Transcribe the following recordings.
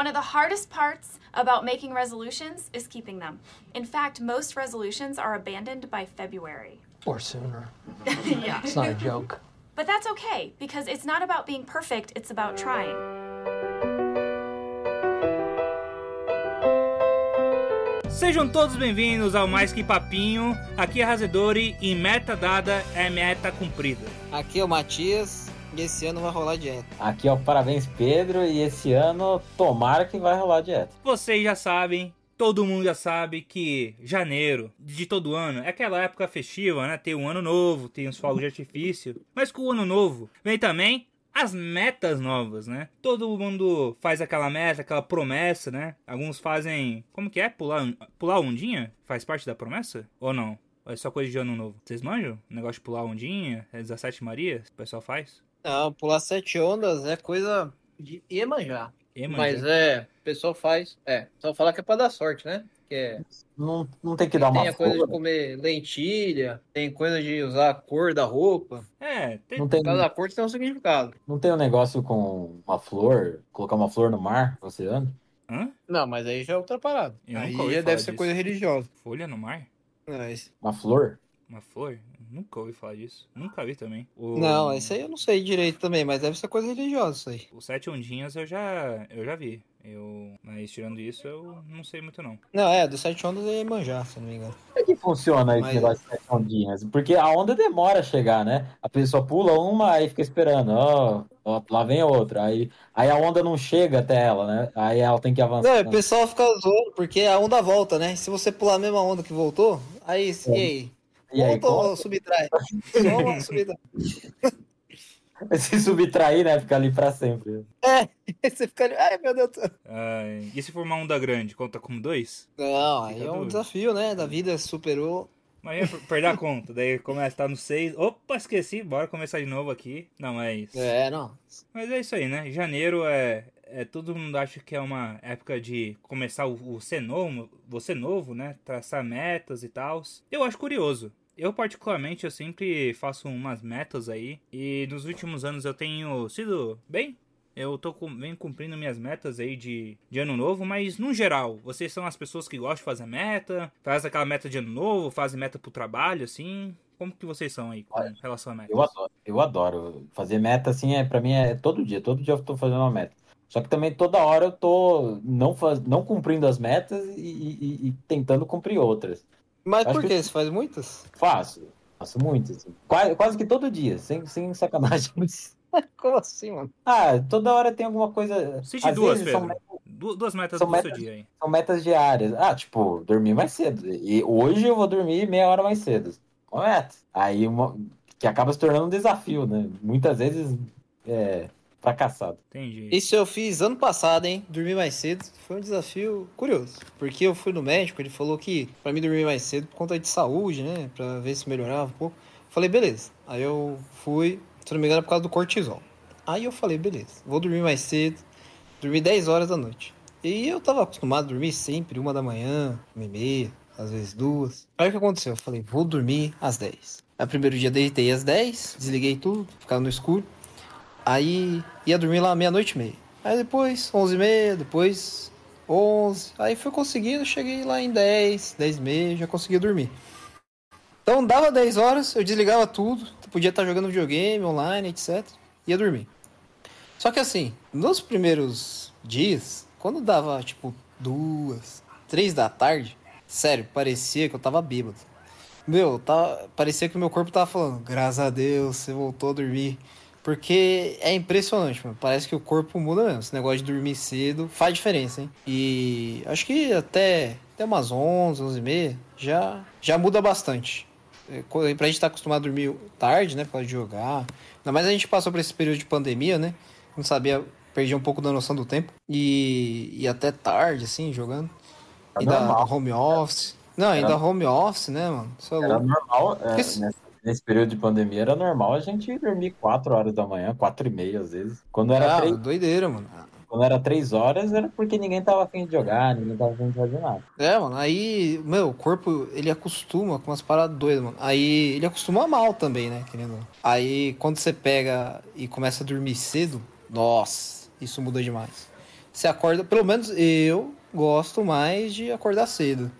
One of the hardest parts about making resolutions is keeping them. In fact, most resolutions are abandoned by February. Or sooner. yeah. It's not a joke. But that's okay, because it's not about being perfect, it's about trying. Sejam todos bem-vindos ao Mais Que Papinho. Aqui é Razedori e meta dada é meta cumprida. Aqui é o Matias e esse ano vai rolar dieta. Aqui é o Parabéns Pedro e esse ano tomara que vai rolar dieta. Vocês já sabem, todo mundo já sabe que janeiro de todo ano é aquela época festiva, né? Tem um ano novo, tem os fogos de artifício. Mas com o ano novo vem também as metas novas, né? Todo mundo faz aquela meta, aquela promessa, né? Alguns fazem. Como que é? Pular, pular ondinha? Faz parte da promessa? Ou não? Ou é só coisa de ano novo? Vocês manjam? O negócio de pular ondinha? É 17 Marias? O pessoal faz? Não, pular sete ondas é coisa de Iemanjá. Iemanjá. Mas é, o pessoal faz. É, só falar que é pra dar sorte, né? Que é, Não, não tem que dar tem uma a coisa de comer lentilha, tem coisa de usar a cor da roupa. É, tem... Não tem, Cada cor tem um significado. não tem um negócio com uma flor, colocar uma flor no mar, no oceano? Hã? Não, mas aí já é outra parada. Eu Aí deve ser disso. coisa religiosa. Folha no mar? Mas- Uma flor? Uma flor? Nunca ouvi falar disso. Nunca vi também. O... Não, isso aí eu não sei direito também, mas deve ser coisa religiosa isso aí. Os sete ondinhas eu já, eu já vi. Eu... Mas tirando isso, eu não sei muito não. Não, é, dos sete ondas é Iemanjá, se eu não me engano. Como é que funciona esse Mas- negócio de sete ondinhas? Porque a onda demora a chegar, né? A pessoa pula uma, aí fica esperando. Ó, ó, lá vem outra. Aí, aí a onda não chega até ela, né? Aí ela tem que avançar. Não, o pessoal fica zoando, porque a onda volta, né? Se você pular a mesma onda que voltou, aí, e aí? E aí, Volta ou subtrai? Só subtrai. se subtrair, né? Fica ali pra sempre. Aí você fica ali, ai meu Deus. Ai, e se for uma onda grande, conta como dois? Não, aí é um desafio, né? Da vida superou. Mas ia per- perder a conta. Daí começa a estar no seis. Opa, esqueci. Bora começar de novo aqui. Não, mas. É, não. Mas é isso aí, né? Janeiro é. é todo mundo acha que é uma época de começar o, o ser novo, você novo, né? Traçar metas e tal. Eu acho curioso. Eu, particularmente, eu sempre faço umas metas aí. E nos últimos anos eu tenho sido bem. Eu tô com, venho cumprindo minhas metas aí de, de ano novo, mas no geral, vocês são as pessoas que gostam de fazer meta, faz aquela meta de ano novo, fazem meta pro trabalho, assim. Como que vocês são aí com Olha, relação a metas? Eu adoro, eu adoro. Fazer meta, assim, é, pra mim é todo dia. Todo dia eu tô fazendo uma meta. Só que também toda hora eu tô não, faz, não cumprindo as metas e, e- e tentando cumprir outras. Mas Acho por que- quê? Você faz muitas? Faço. Faço muito, assim. Quase, quase que todo dia, sem, sem sacanagem. Como assim, mano? Ah, toda hora tem alguma coisa. Cite às duas, vezes são, Pedro. Du- duas metas são do metas- seu dia aí. são metas diárias. Ah, tipo, dormir mais cedo. E hoje eu vou dormir meia hora mais cedo. Uma meta. Aí uma, que acaba se tornando um desafio, né? Muitas vezes é fracassado. Entendi. Isso eu fiz ano passado, hein? Dormir mais cedo. Foi um desafio curioso. Porque eu fui no médico, ele falou que pra mim dormir mais cedo por conta de saúde, né? Pra ver se melhorava um pouco. Falei, beleza. Aí eu fui, se não me engano, é por causa do cortisol. Aí eu falei, beleza, vou dormir mais cedo. Dormi 10 horas da noite. E eu tava acostumado a dormir sempre, uma da manhã, uma e meia, às vezes duas. Aí o que aconteceu? Eu falei, vou dormir às 10. Aí primeiro dia deitei às 10, desliguei tudo, ficava no escuro. Aí ia dormir lá meia-noite e meia. Aí depois, 11 e meia, depois 11. Aí fui conseguindo, cheguei lá em 10, 10 e meia, já conseguia dormir. Então dava 10 horas, eu desligava tudo, podia estar jogando videogame, online, etc. Ia dormir. Só que assim, nos primeiros dias, quando dava tipo duas, três da tarde, sério, parecia que eu tava bêbado. Meu, tá, parecia que o meu corpo tava falando, graças a Deus, você voltou a dormir. Porque é impressionante, mano. Parece que o corpo muda mesmo. Esse negócio de dormir cedo faz diferença, hein? E acho que até, até umas 11, 11 e meia já, já muda bastante. É, Pra gente estar acostumado a dormir tarde, né? Por causa de jogar. Ainda mais a gente passou por esse período de pandemia, né? Não sabia, perdi um pouco da noção do tempo. E, e até tarde, assim, jogando. Tá ainda normal. home office. Não, ainda Era- home office, né, mano? Isso é Era louco. normal, é, Porque nessa- nesse período de pandemia, era normal a gente dormir 4 horas da manhã, 4 e meia às vezes. Quando era, Ah, três, doideira, mano. quando era 3 horas, era porque ninguém tava afim de jogar, ninguém tava afim de fazer nada. É, mano, aí, meu, o corpo, ele acostuma com umas paradas doidas, mano. Aí, ele acostuma mal também, né, querendo. Aí, quando você pega e começa a dormir cedo, nossa, isso muda demais. você acorda, pelo menos eu gosto mais de acordar cedo.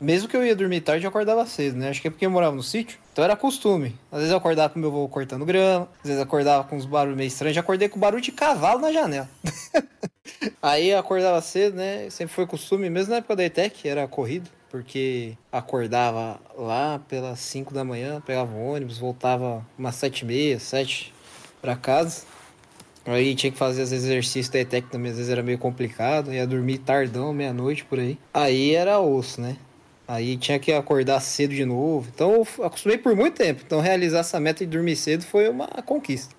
Mesmo que eu ia dormir tarde, eu acordava cedo, né? Acho que é porque eu morava no sítio. Então era costume. Às vezes eu acordava com meu avô cortando grama, às vezes eu acordava com uns barulhos meio estranhos. Já acordei com barulho de cavalo na janela. Aí eu acordava cedo, né? Sempre foi costume, mesmo na época da ETEC, era corrido. Porque acordava lá pelas 5 da manhã, pegava o ônibus, voltava umas 7 e meia, 7 pra casa. Aí tinha que fazer às vezes exercício da ETEC também, às vezes era meio complicado, ia dormir tardão, meia-noite por aí. Aí era osso, né? Aí tinha que acordar cedo de novo. Então eu acostumei por muito tempo. Então realizar essa meta de dormir cedo foi uma conquista.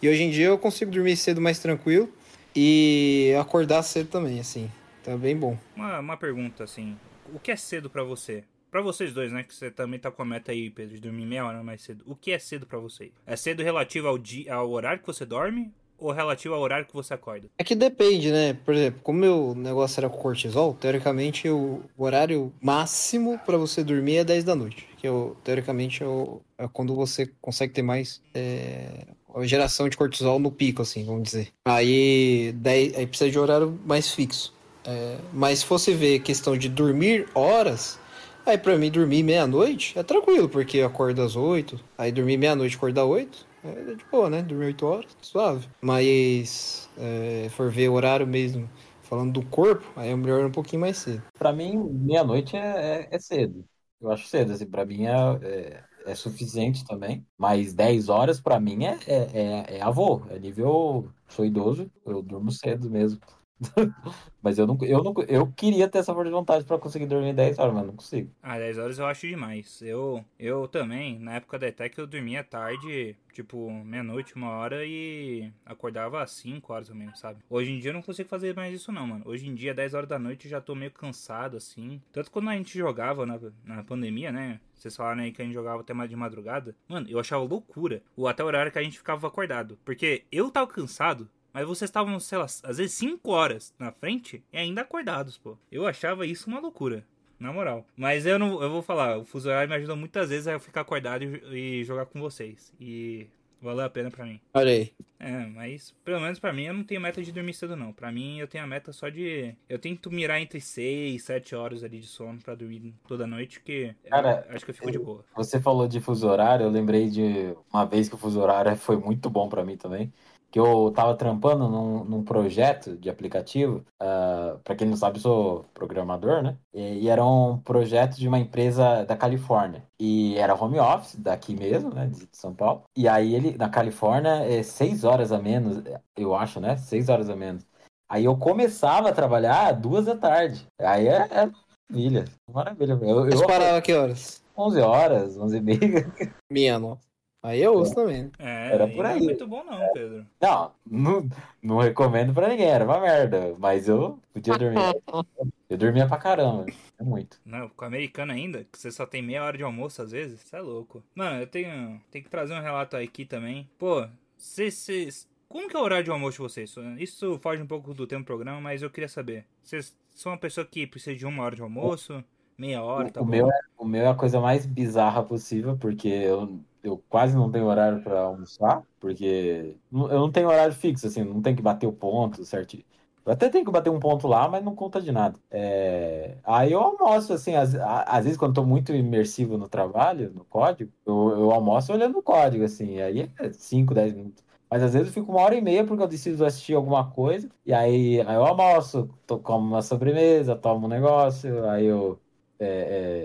E hoje em dia eu consigo dormir cedo mais tranquilo e acordar cedo também, assim. É bem bom. Uma, uma pergunta, assim. O que é cedo pra você? Pra vocês dois, né? Que você também tá com a meta aí, Pedro, de dormir meia hora mais cedo. O que é cedo pra você? É cedo relativo ao, dia, ao horário que você dorme ou relativo ao horário que você acorda? É que depende, né? Por exemplo, como meu negócio era com cortisol, teoricamente o horário máximo pra você dormir é 10 da noite. Que eu, teoricamente o- é quando você consegue ter mais é, geração de cortisol no pico, assim, vamos dizer. Aí, 10, aí precisa de horário mais fixo. É, mas se fosse ver questão de dormir horas, aí pra mim dormir meia-noite é tranquilo, porque eu acordo às 8, aí dormir meia-noite acordar 8, é de boa, né? Dormir 8 horas, suave. Mas é, for ver o horário mesmo, falando do corpo, aí é melhor um pouquinho mais cedo. Pra mim, meia-noite é, é, é cedo. Eu acho cedo, assim, pra mim é, é, é suficiente também. Mas 10 horas pra mim é, é, é, é avô, é nível. Sou idoso, eu durmo cedo mesmo. Mas eu não, eu não, eu queria ter essa força de vontade pra conseguir dormir 10 horas, mas não consigo. Ah, 10 horas eu acho demais. Eu, eu também, na época da ETEC, eu dormia tarde, tipo, meia-noite, uma hora e acordava às 5 horas ou menos, sabe? Hoje em dia eu não consigo fazer mais isso não, mano. Hoje em dia, 10 horas da noite, eu já tô meio cansado, assim. Tanto quando a gente jogava na, na pandemia, né? Vocês falaram aí que a gente jogava até mais de madrugada. Mano, eu achava loucura. Ou até o horário que a gente ficava acordado. Porque eu tava cansado, mas vocês estavam, sei lá, às vezes 5 horas na frente e ainda acordados, pô. Eu achava isso uma loucura. Na moral. Mas eu não. Eu vou falar, o fuso horário me ajudou muitas vezes a eu ficar acordado e, e jogar com vocês. E valeu a pena pra mim. Olha aí. É, mas pelo menos pra mim eu não tenho meta de dormir cedo, não. Pra mim eu tenho a meta só de. Eu tento mirar entre 6 e 7 horas ali de sono pra dormir toda noite, que Cara, acho que eu fico de boa. Você falou de fuso horário, eu lembrei de uma vez que o fuso horário foi muito bom pra mim também. Que eu tava trampando num, num projeto de aplicativo. Uh, para quem não sabe, eu sou programador, né? E, e era um projeto de uma empresa da Califórnia. E era home office, daqui mesmo, né? De São Paulo. E aí ele, na Califórnia, é seis horas a menos, eu acho, né? Seis horas a menos. Aí eu começava a trabalhar duas da tarde. Aí é, é maravilha. Maravilha. Eu, Mas eu parava que horas? 11 horas, 11 e meia. Minha nossa. Aí eu ouço também. É, Era por não é aí. muito bom, não, Pedro. Não, não, não recomendo pra ninguém, era uma merda. Mas eu podia dormir. Eu dormia pra caramba. É muito. Não, com americano ainda, que você só tem meia hora de almoço às vezes, isso é louco. Mano, eu tenho, tenho que trazer um relato aqui também. Pô, vocês. Como que é o horário de almoço de vocês? Isso foge um pouco do tempo do programa, mas eu queria saber. Vocês são uma pessoa que precisa de uma hora de almoço? Meia hora, tá o, bom? meu é, o meu é a coisa mais bizarra possível, porque eu, eu quase não tenho horário pra almoçar, porque eu não tenho horário fixo, assim, não tenho que bater o ponto certinho. Eu até tenho que bater um ponto lá, mas não conta de nada. É, Aí eu almoço, assim, às, às vezes quando tô muito imersivo no trabalho, no código, eu, eu almoço olhando o código, assim, aí é 5, 10 minutos. Mas às vezes eu fico uma hora e meia porque eu decido assistir alguma coisa, e aí, aí eu almoço, to- como uma sobremesa, tomo um negócio, aí eu é,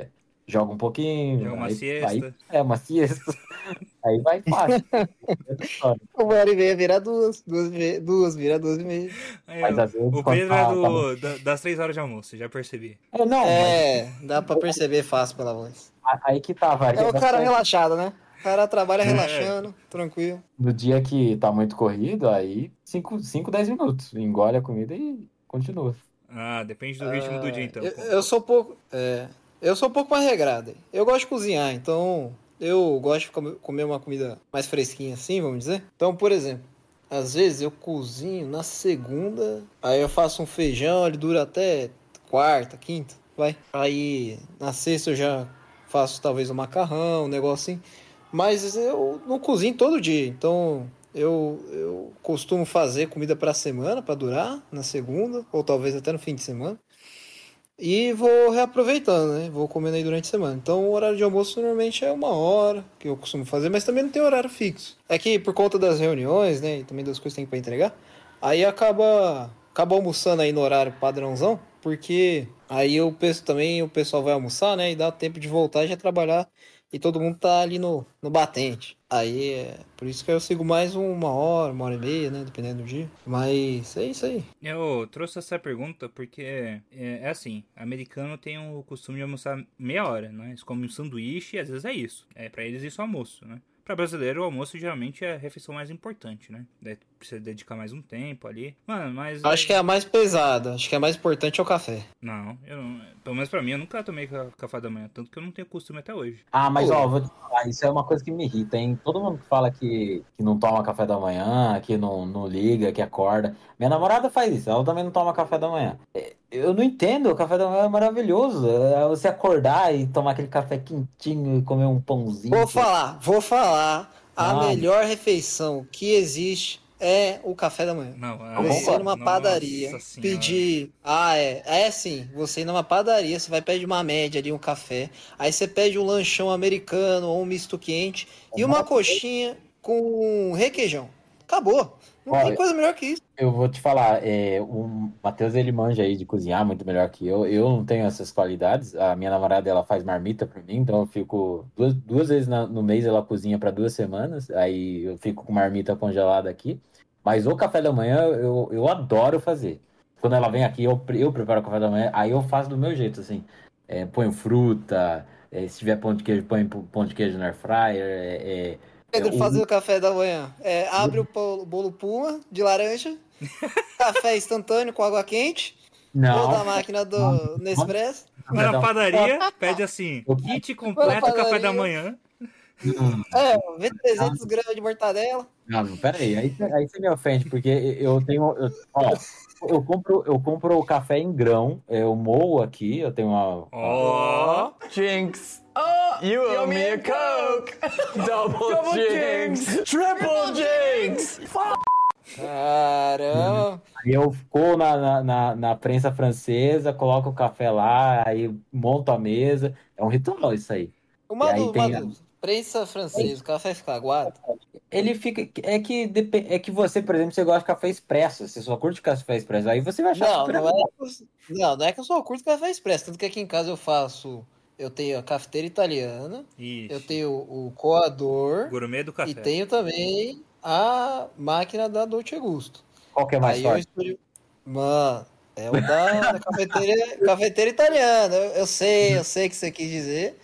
é, jogo um pouquinho. Joga uma aí- siesta. aí- é, uma siesta. Aí vai fácil. Uma hora e meia vira duas, duas, duas vira duas e meia. Aí, Mas o- às vezes o Pedro tá- é tá do, da- das três horas de almoço, já percebi. É, não, mas É, dá pra perceber fácil pela voz. aí que tá, varia É o cara bastante. relaxado, né? O cara trabalha É. relaxando, tranquilo. No dia que tá muito corrido, aí 5, 10 minutos. Engole a comida e continua. Ah, depende do ritmo do Ah, dia, então. Eu, eu sou pouco. É, eu sou um pouco mais regrado. Eu gosto de cozinhar, então eu gosto de comer- uma comida mais fresquinha assim, vamos dizer. Então, por exemplo, às vezes eu cozinho na segunda, aí eu faço um feijão, ele dura até quarta, quinta, vai. Aí na sexta eu já faço talvez um macarrão, um negócio assim. Mas eu não cozinho todo dia, então Eu, eu costumo fazer comida pra semana, pra durar, na segunda, ou talvez até no fim de semana. E vou reaproveitando, né? Vou comendo aí durante a semana. Então, o horário de almoço normalmente é uma hora que eu costumo fazer, mas também não tem horário fixo. É que por conta das reuniões, né? E também das coisas que tem pra entregar, aí acaba, acaba almoçando aí no horário padrãozão, porque aí eu penso também, o pessoal vai almoçar, né? E dá tempo de voltar e já trabalhar. E todo mundo tá ali no, no batente. Aí é por isso que eu sigo mais uma hora, uma hora e meia, né? Dependendo do dia. Mas é isso aí. Eu trouxe essa pergunta porque é, é assim, americano tem o costume de almoçar meia hora, né? Eles comem um sanduíche e às vezes é isso. É para eles isso é almoço, né? Para brasileiro, o almoço geralmente é a refeição mais importante, né? Precisa dedicar mais um tempo ali. Mano, mas. Acho que é a mais pesada. Acho que a mais importante é o café. Não, eu não. Pelo menos pra mim, eu nunca tomei ca- café da manhã. Tanto que eu não tenho costume até hoje. Ah, mas Pô. ó, vou te falar, isso é uma coisa que me irrita, hein? Todo mundo que fala que, que não toma café da manhã, que não, não liga, que acorda. Minha namorada faz isso, ela também não toma café da manhã. É, Eu não entendo, o café da manhã é maravilhoso. É você acordar e tomar aquele café quentinho e comer um pãozinho. Vou falar, vou falar. A Ah. melhor refeição que existe é o café da manhã. Não, Eu Você ir numa Nossa padaria, Senhora. pedir. Ah, é. É sim. Você ir numa padaria, você vai pedir uma média ali, um café. Aí você pede um lanchão americano ou um misto quente e uma coxinha com requeijão. Acabou. Não tem Olha, coisa melhor que isso. Eu vou te falar, é, o Matheus ele manja aí de cozinhar muito melhor que eu. Eu não tenho essas qualidades. A minha namorada ela faz marmita pra mim, então eu fico duas, duas vezes na- no mês ela cozinha pra duas semanas. Aí eu fico com marmita congelada aqui. Mas o café da manhã eu, eu adoro fazer. Quando ela vem aqui, eu, eu preparo o café da manhã, aí eu faço do meu jeito, assim. É, fruta, é, se tiver pão de queijo, ponho pão de queijo no air fryer. é, é, Pedro o- fazer o café da manhã. É, abre o bolo Puma de laranja, café instantâneo com água quente, ou da Não, máquina do Nespresso. Vai na padaria, pede assim, kit completo café da manhã. É, vê 300 gramas de mortadela. Não, não, peraí, aí, você- aí você me ofende, porque eu tenho. Eu, ó, eu compro, eu compro o café em grão, eu moo aqui, eu tenho uma. Ó. Jinx. You owe me a Coke. Double, jinx. Triple jinx. Caramba. Aí eu vou na, na, na, na prensa francesa, coloco o café lá, aí monto a mesa. É um ritual isso aí. Uma aí tem. Prensa francesa, o café fica aguado? Ele fica. É que, é que você, por exemplo, você gosta de café expresso, você só curte café expresso, aí você vai achar Não, super não é, não, não é que eu só curto café expresso. Tanto que aqui em casa eu faço. Eu tenho a cafeteira italiana, Ixi, eu tenho o coador gourmet do café. e tenho também a máquina da Dolce Gusto. Qual que é mais Aí forte? escolhi. Mano, é o da, da cafeteira, cafeteira italiana. Eu, eu sei, eu sei o que você quis dizer.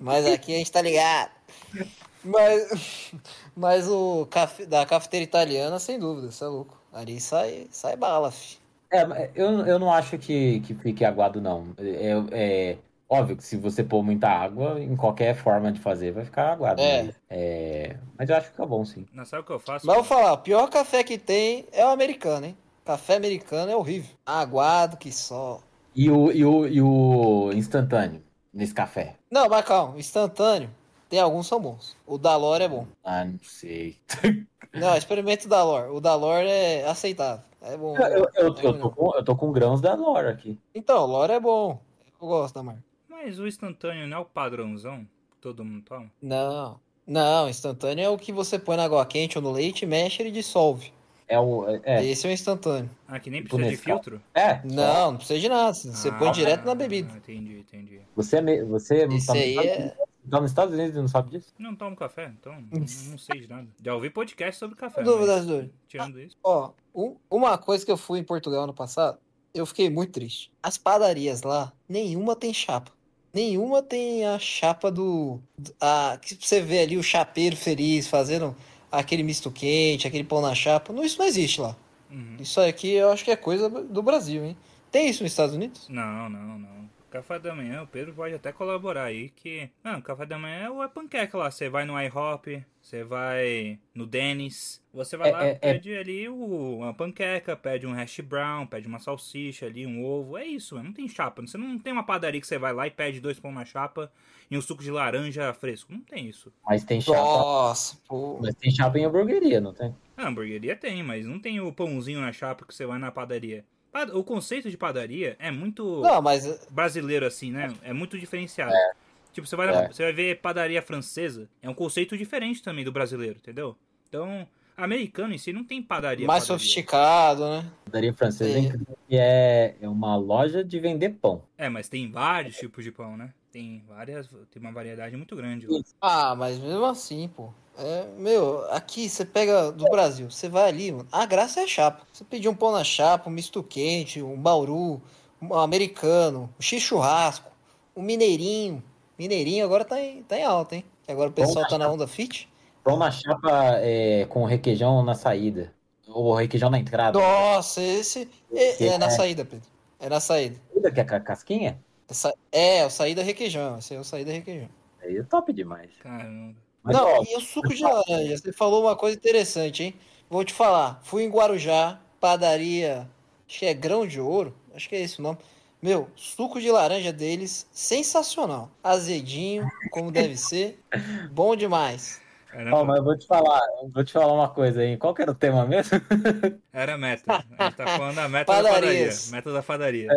Mas aqui a gente tá ligado. Mas, mas o cafe, da cafeteira italiana, sem dúvida, você é louco. Ali sai, sai bala, fi. É, eu, eu não acho que, que fique aguado, não. É, é óbvio que se você pôr muita água, em qualquer forma de fazer, vai ficar aguado. É. Mas, é, mas eu acho que fica bom, sim. Não sabe o que eu faço? Mas eu vou falar, o pior café que tem é o americano, hein? Café americano é horrível. Aguado que só. E o, e o, e o instantâneo nesse café? Não, mas calma, instantâneo. Tem alguns que são bons. O Dalor é bom. Ah, não sei. Não, experimenta o Dalor. O Dalor é aceitável. É bom. Eu, eu, eu, É tô com, eu tô com grãos da Lora aqui. Então, o Lore é bom. Eu gosto da marca. Mas o instantâneo não é o padrãozão que todo mundo toma? Não. Não, instantâneo é o que você põe na água quente ou no leite, mexe e dissolve. É o. É, Esse é o instantâneo. Ah, que nem precisa de filtro? é Não, não precisa de nada. Você põe Ah, direto na bebida. Entendi, entendi. Você, é você Esse tá, nos aí Estados é- Unidos, tá nos Estados Unidos e não sabe disso? Não tomo café, então não, não sei de nada. Já ouvi podcast sobre café. Dúvidas, dúvidas. tirando isso. Ó, um- uma coisa que eu fui em Portugal ano passado, eu fiquei muito triste. As padarias lá, nenhuma tem chapa. Nenhuma tem a chapa do. A, que você vê ali o chapeiro feliz fazendo aquele misto quente, aquele pão na chapa. Não, isso não existe lá. Uhum. Isso aqui eu acho que é coisa do Brasil, hein? Tem isso nos Estados Unidos? Não, não, não. Café da manhã, o Pedro pode até colaborar aí que. Não, café da manhã é panqueca lá. Você vai no IHOP, você vai no Dennis, você vai É, lá, é, é. pede ali o, uma panqueca, pede um hash brown, pede uma salsicha ali, um ovo. É isso, não tem chapa. Você não tem uma padaria que você vai lá e pede dois pão na chapa e um suco de laranja fresco. Não tem isso. Mas tem chapa. Nossa, pô. Mas tem chapa em hamburgueria, não tem? A hamburgueria tem, mas não tem o pãozinho na chapa que você vai na padaria. O conceito de padaria é muito Não, mas brasileiro assim, né? É muito diferenciado. Tipo, você vai, É. você vai ver padaria francesa, é um conceito diferente também do brasileiro, entendeu? Então, americano em si não tem padaria. mais padaria. sofisticado, né? Padaria francesa É. é, é uma loja de vender pão. É, mas tem vários tipos de pão, né? Tem várias, tem uma variedade muito grande. lá. Ah, mas mesmo assim, pô. É, meu, aqui você pega do Brasil, você vai ali, mano, a graça é a chapa. Você pedir um pão na chapa, um misto quente, um bauru, um americano, um x-churrasco, um mineirinho. Mineirinho agora tá em, tá em alta, hein? Agora o pessoal tá na onda fit. Pão na chapa é, com requeijão na saída. Ou requeijão na entrada. Nossa, esse é, é na saída, Pedro. É na saída. Saída que é ca- casquinha? Essa- é, o saída requeijão. Esse é o saída requeijão. Aí é top demais. Caramba. Mas, Não, ó, e o suco de laranja? Você falou uma coisa interessante, hein? Vou te falar. Fui em Guarujá, padaria, acho que é Grão de Ouro, acho que é esse o nome. Meu, suco de laranja deles, sensacional. Azedinho, como deve ser. Bom demais. Era, ó, mas eu vou te falar, eu vou te falar uma coisa aí. Qual que era o tema mesmo? era meta. A gente tá falando da meta da padaria. Meta da padaria.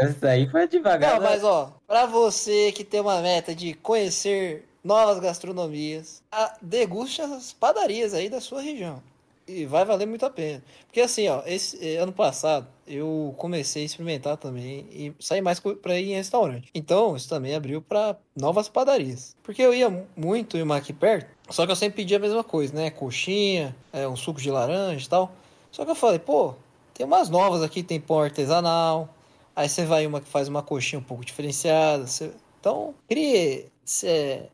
Essa aí foi devagar. Não, né? mas ó, pra você que tem uma meta de conhecer novas gastronomias, a- deguste as padarias aí da sua região. E vai valer muito a pena. Porque assim, ó, esse eh, ano passado eu comecei a experimentar também e sair mais pra ir em restaurante. Então, isso também abriu pra novas padarias. Porque eu ia mu- muito em uma aqui perto, só que eu sempre pedia a mesma coisa, né? Coxinha, é, um suco de laranja e tal. Só que eu falei, pô, tem umas novas aqui, tem pão artesanal, Aí você vai uma que faz uma coxinha um pouco diferenciada. você- Então, crie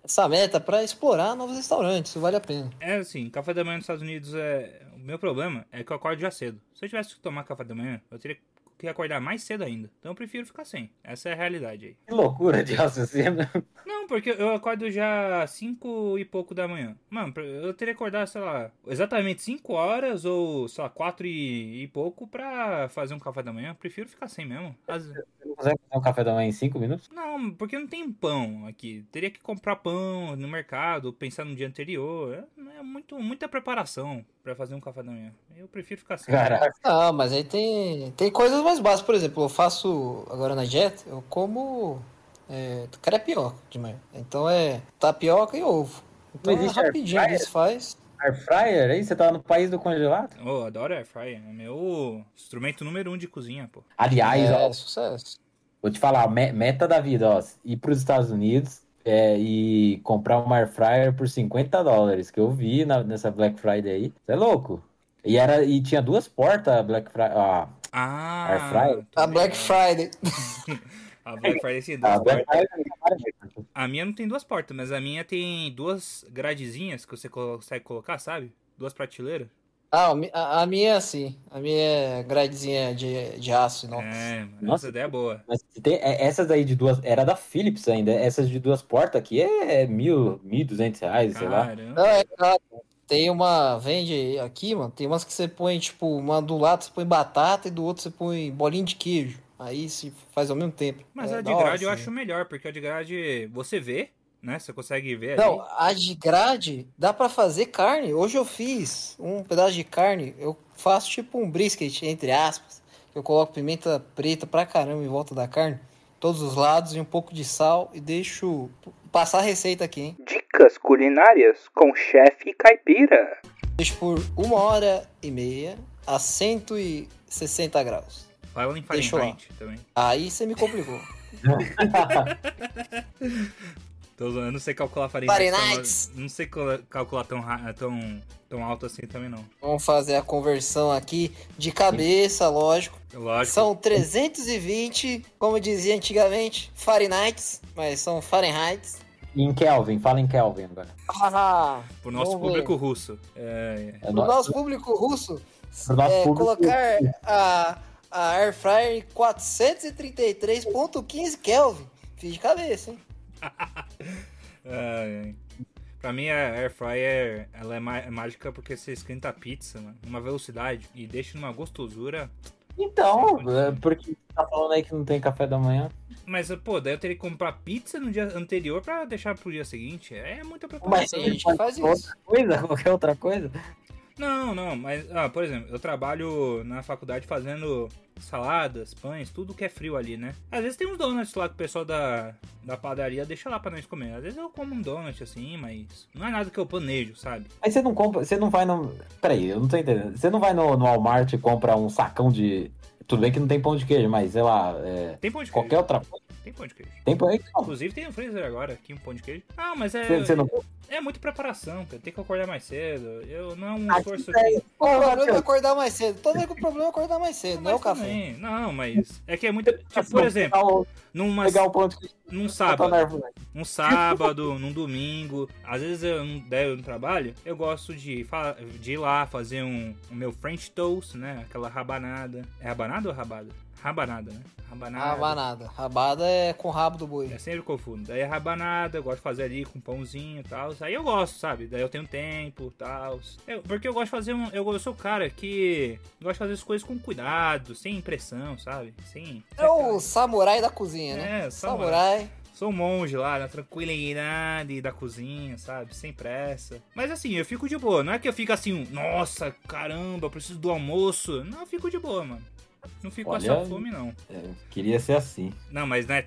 essa meta para explorar novos restaurantes, vale a pena. É assim, café da manhã nos Estados Unidos é. Meu problema é que eu acordo já cedo. Se eu tivesse que tomar café da manhã, eu teria que acordar mais cedo ainda. Então eu prefiro ficar sem. Essa é a realidade aí. Que loucura de raciocínio. Não, porque eu acordo já 5 e pouco da manhã. Mano, eu teria que acordar, sei lá, exatamente 5 horas ou, sei lá, 4 e, e pouco pra fazer um café da manhã. Prefiro ficar sem mesmo. As- Você não consegue fazer um café da manhã em cinco minutos? Não, porque não tem pão aqui. Teria que comprar pão no mercado, pensar no dia anterior. É, é muito, muita preparação pra fazer um café da manhã. Eu prefiro ficar sem. Caraca. Ah, mas aí tem, tem coisas mais básicas. Por exemplo, eu faço agora na dieta, eu como é, crepioca de manhã. Então é tapioca e ovo. Então Não é existe rapidinho, isso faz. Air fryer aí? Você tá no país do congelado? Oh, adoro air fryer. É meu instrumento número um de cozinha, pô. Aliás, é, ó, sucesso. vou te falar, me- meta da vida, ó, ir pros Estados Unidos é, e comprar uma air fryer por 50 dólares, que eu vi na- nessa Black Friday aí. Você é louco? E, era, e tinha duas portas a Black Friday. Ah, Ah! Air fryer? tô A Black. Friday. A Black Friday tem a duas Black portas. A minha não tem duas portas, mas a minha tem duas gradezinhas que você consegue colocar, sabe? Duas prateleiras. Ah, a mi- a, a minha é assim. A minha é gradezinha de, de aço inox. É, mano, Nossa. essa ideia é boa. Mas tem, é, essas aí de duas. Era da Philips ainda. Essas de duas portas aqui é mil, mil duzentos reais, sei lá. Caramba. Não, é claro. Tem uma, vende aqui, mano, tem umas que você põe, tipo, uma do lado você põe batata e do outro você põe bolinho de queijo. Aí se faz ao mesmo tempo. Mas É a de da hora, grade eu assim. acho melhor, porque a de grade você vê, né? Você consegue ver Não, ali. a de grade dá pra fazer carne. Hoje eu fiz um pedaço de carne, eu faço tipo um brisket, entre aspas. Eu coloco pimenta preta pra caramba em volta da carne, todos os lados e um pouco de sal e deixo passar a receita aqui, hein? Dicas culinárias com chefe caipira. Deixo por uma hora e meia a 160 graus. Fala em. Fahrenheit também. Aí você me complicou. Tô zoando, eu não sei calcular Fahrenheit. Fahrenheit. tão- Não sei cal- calcular tão, tão, tão alto assim também, não. Vamos fazer a conversão aqui de cabeça, lógico. Lógico. São 320, como dizia antigamente, Fahrenheit, mas são Fahrenheit. Em Kelvin, fala em Kelvin agora. Ah, Pro nosso ver. público russo. É, É Pro nosso público russo, é, público- colocar a, a Air Fryer 433.15 Kelvin. Fiz de cabeça, hein? Ai, ai. Pra mim, a Air Fryer, ela é, é mágica porque você esquenta a pizza, mano, numa velocidade e deixa numa gostosura. Então, é porque você tá falando aí que não tem café da manhã. Mas, pô, daí eu teria que comprar pizza no dia anterior pra deixar pro dia seguinte. É muita Mas preparação. tem gente que faz isso. outra coisa, qualquer outra coisa. Não, não, mas, ah, por exemplo, eu trabalho na faculdade fazendo saladas, pães, tudo que é frio ali, né? Às vezes tem uns donuts lá que o pessoal da, da padaria deixa lá pra nós comer. Às vezes eu como um donut assim, mas não é nada que eu planejo, sabe? Mas você não compra, você não vai no. Peraí, eu não tô entendendo. Você não vai no, no Walmart e compra um sacão de. Tudo bem que não tem pão de queijo, mas sei lá, é, Tem pão de queijo. qualquer outra coisa. Tem pão de queijo. Tem pão aí? Não. Inclusive tem no freezer agora aqui um pão de queijo. Ah, mas é. Você, você não. É muita preparação, cara. Tem que acordar mais cedo. Eu não é um esforço que. O problema é acordar mais cedo. Todo mundo com o problema é acordar mais cedo, não é o café. também- Não, mas é que é muito. Tipo, por exemplo, numa, pegar o pão de queijo num botar sábado. um sábado, num domingo. Às vezes eu não der no trabalho, eu gosto de, de ir lá fazer um, o meu French toast, né? Aquela rabanada. É rabanada ou rabada? Rabanada, né? Rabanada. Rabanada. Rabada é com o rabo do boi. É sempre confundo. Daí é rabanada, eu gosto de fazer ali com pãozinho e tal. Aí eu gosto, sabe? Daí eu tenho tempo e tal. Porque eu gosto de fazer um. Eu, eu sou o cara que gosta de fazer as coisas com cuidado, sem impressão, sabe? Sem. É o samurai da cozinha, né? É, samurai. samurai. Sou um monge lá, na tranquilidade da cozinha, sabe? Sem pressa. Mas assim, eu fico de boa. Não é que eu fico assim, nossa, caramba, eu preciso do almoço. Não, eu fico de boa, mano. Não fico com Olha- essa fome, não. É, queria ser assim. Não, mas na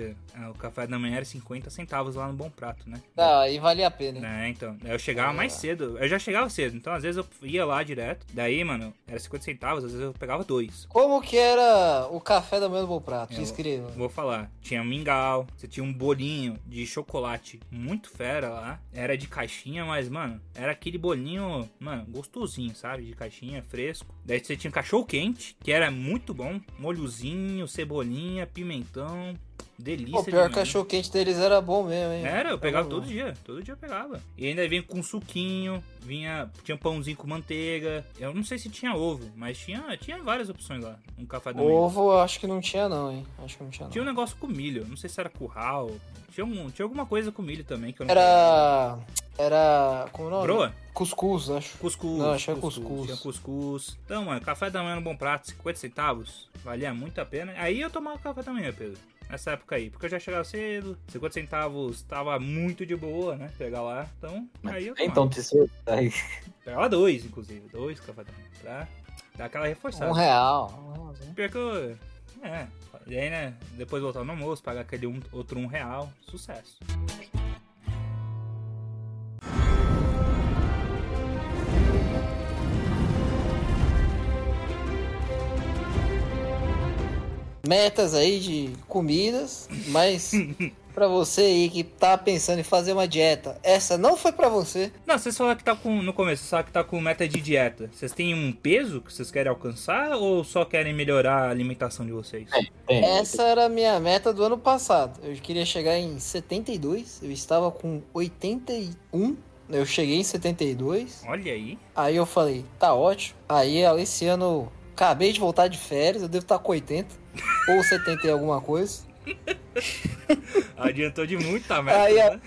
ETEC, o café da manhã era 50 centavos lá no Bom Prato, né? Ah, aí valia a pena. É, então. Eu chegava mais cedo. Eu já chegava cedo. Então, às vezes, eu ia lá direto. Daí, mano, era 50 centavos. Às vezes, eu pegava dois. Como que era o café da manhã do Bom Prato? Eu- Descreva. Vou falar. Tinha mingau. Você tinha um bolinho de chocolate muito fera lá. Era de caixinha, mas, mano, era aquele bolinho, mano, gostosinho, sabe? De caixinha, fresco. Daí você tinha cachorro quente, que era muito bom. Molhozinho, cebolinha, pimentão. Delícia. O pior cachorro quente deles era bom mesmo, hein? Era, eu pegava todo dia, todo dia eu pegava. E ainda vinha com suquinho, vinha, tinha pãozinho com manteiga. Eu não sei se tinha ovo, mas tinha, tinha várias opções lá, um café da manhã. Ovo eu acho que não tinha não, hein? Acho que não tinha não. Tinha um negócio com milho, não sei se era curral, tinha, um, tinha alguma coisa com milho também que eu não Era... Era... Como é o nome? Broa? Cuscuz, acho. Cuscuz. Não, achei cuscuz. Tinha cuscuz. Então, mano, café da manhã no Bom Prato, 50 centavos, valia muito a pena. Aí eu tomava café da manhã, Pedro. Nessa época aí, porque eu já chegava cedo, 50 centavos tava muito de boa, né? Pegar lá, então aí eu tomava. Então, te aí, Pegava dois, inclusive. Dois manhã. Pra dar aquela reforçada. Um real. Um realzinho. Pior que eu. É. E aí, né? Depois voltar no almoço, pagar aquele um, outro um real. Sucesso. Metas aí de comidas, mas pra você aí que tá pensando em fazer uma dieta, essa não foi pra você. Não, vocês falaram que tá com. No começo, vocês falaram que tá com meta de dieta. Vocês têm um peso que vocês querem alcançar ou só querem melhorar a alimentação de vocês? tem, Essa era a minha meta do ano passado. Eu queria chegar em 72, eu estava com 81, eu cheguei em 72. Olha aí. Aí eu falei, tá ótimo. Aí esse ano acabei de voltar de férias, eu devo estar com 80 ou 70 e alguma coisa. Adiantou de muita meta, Aí, né?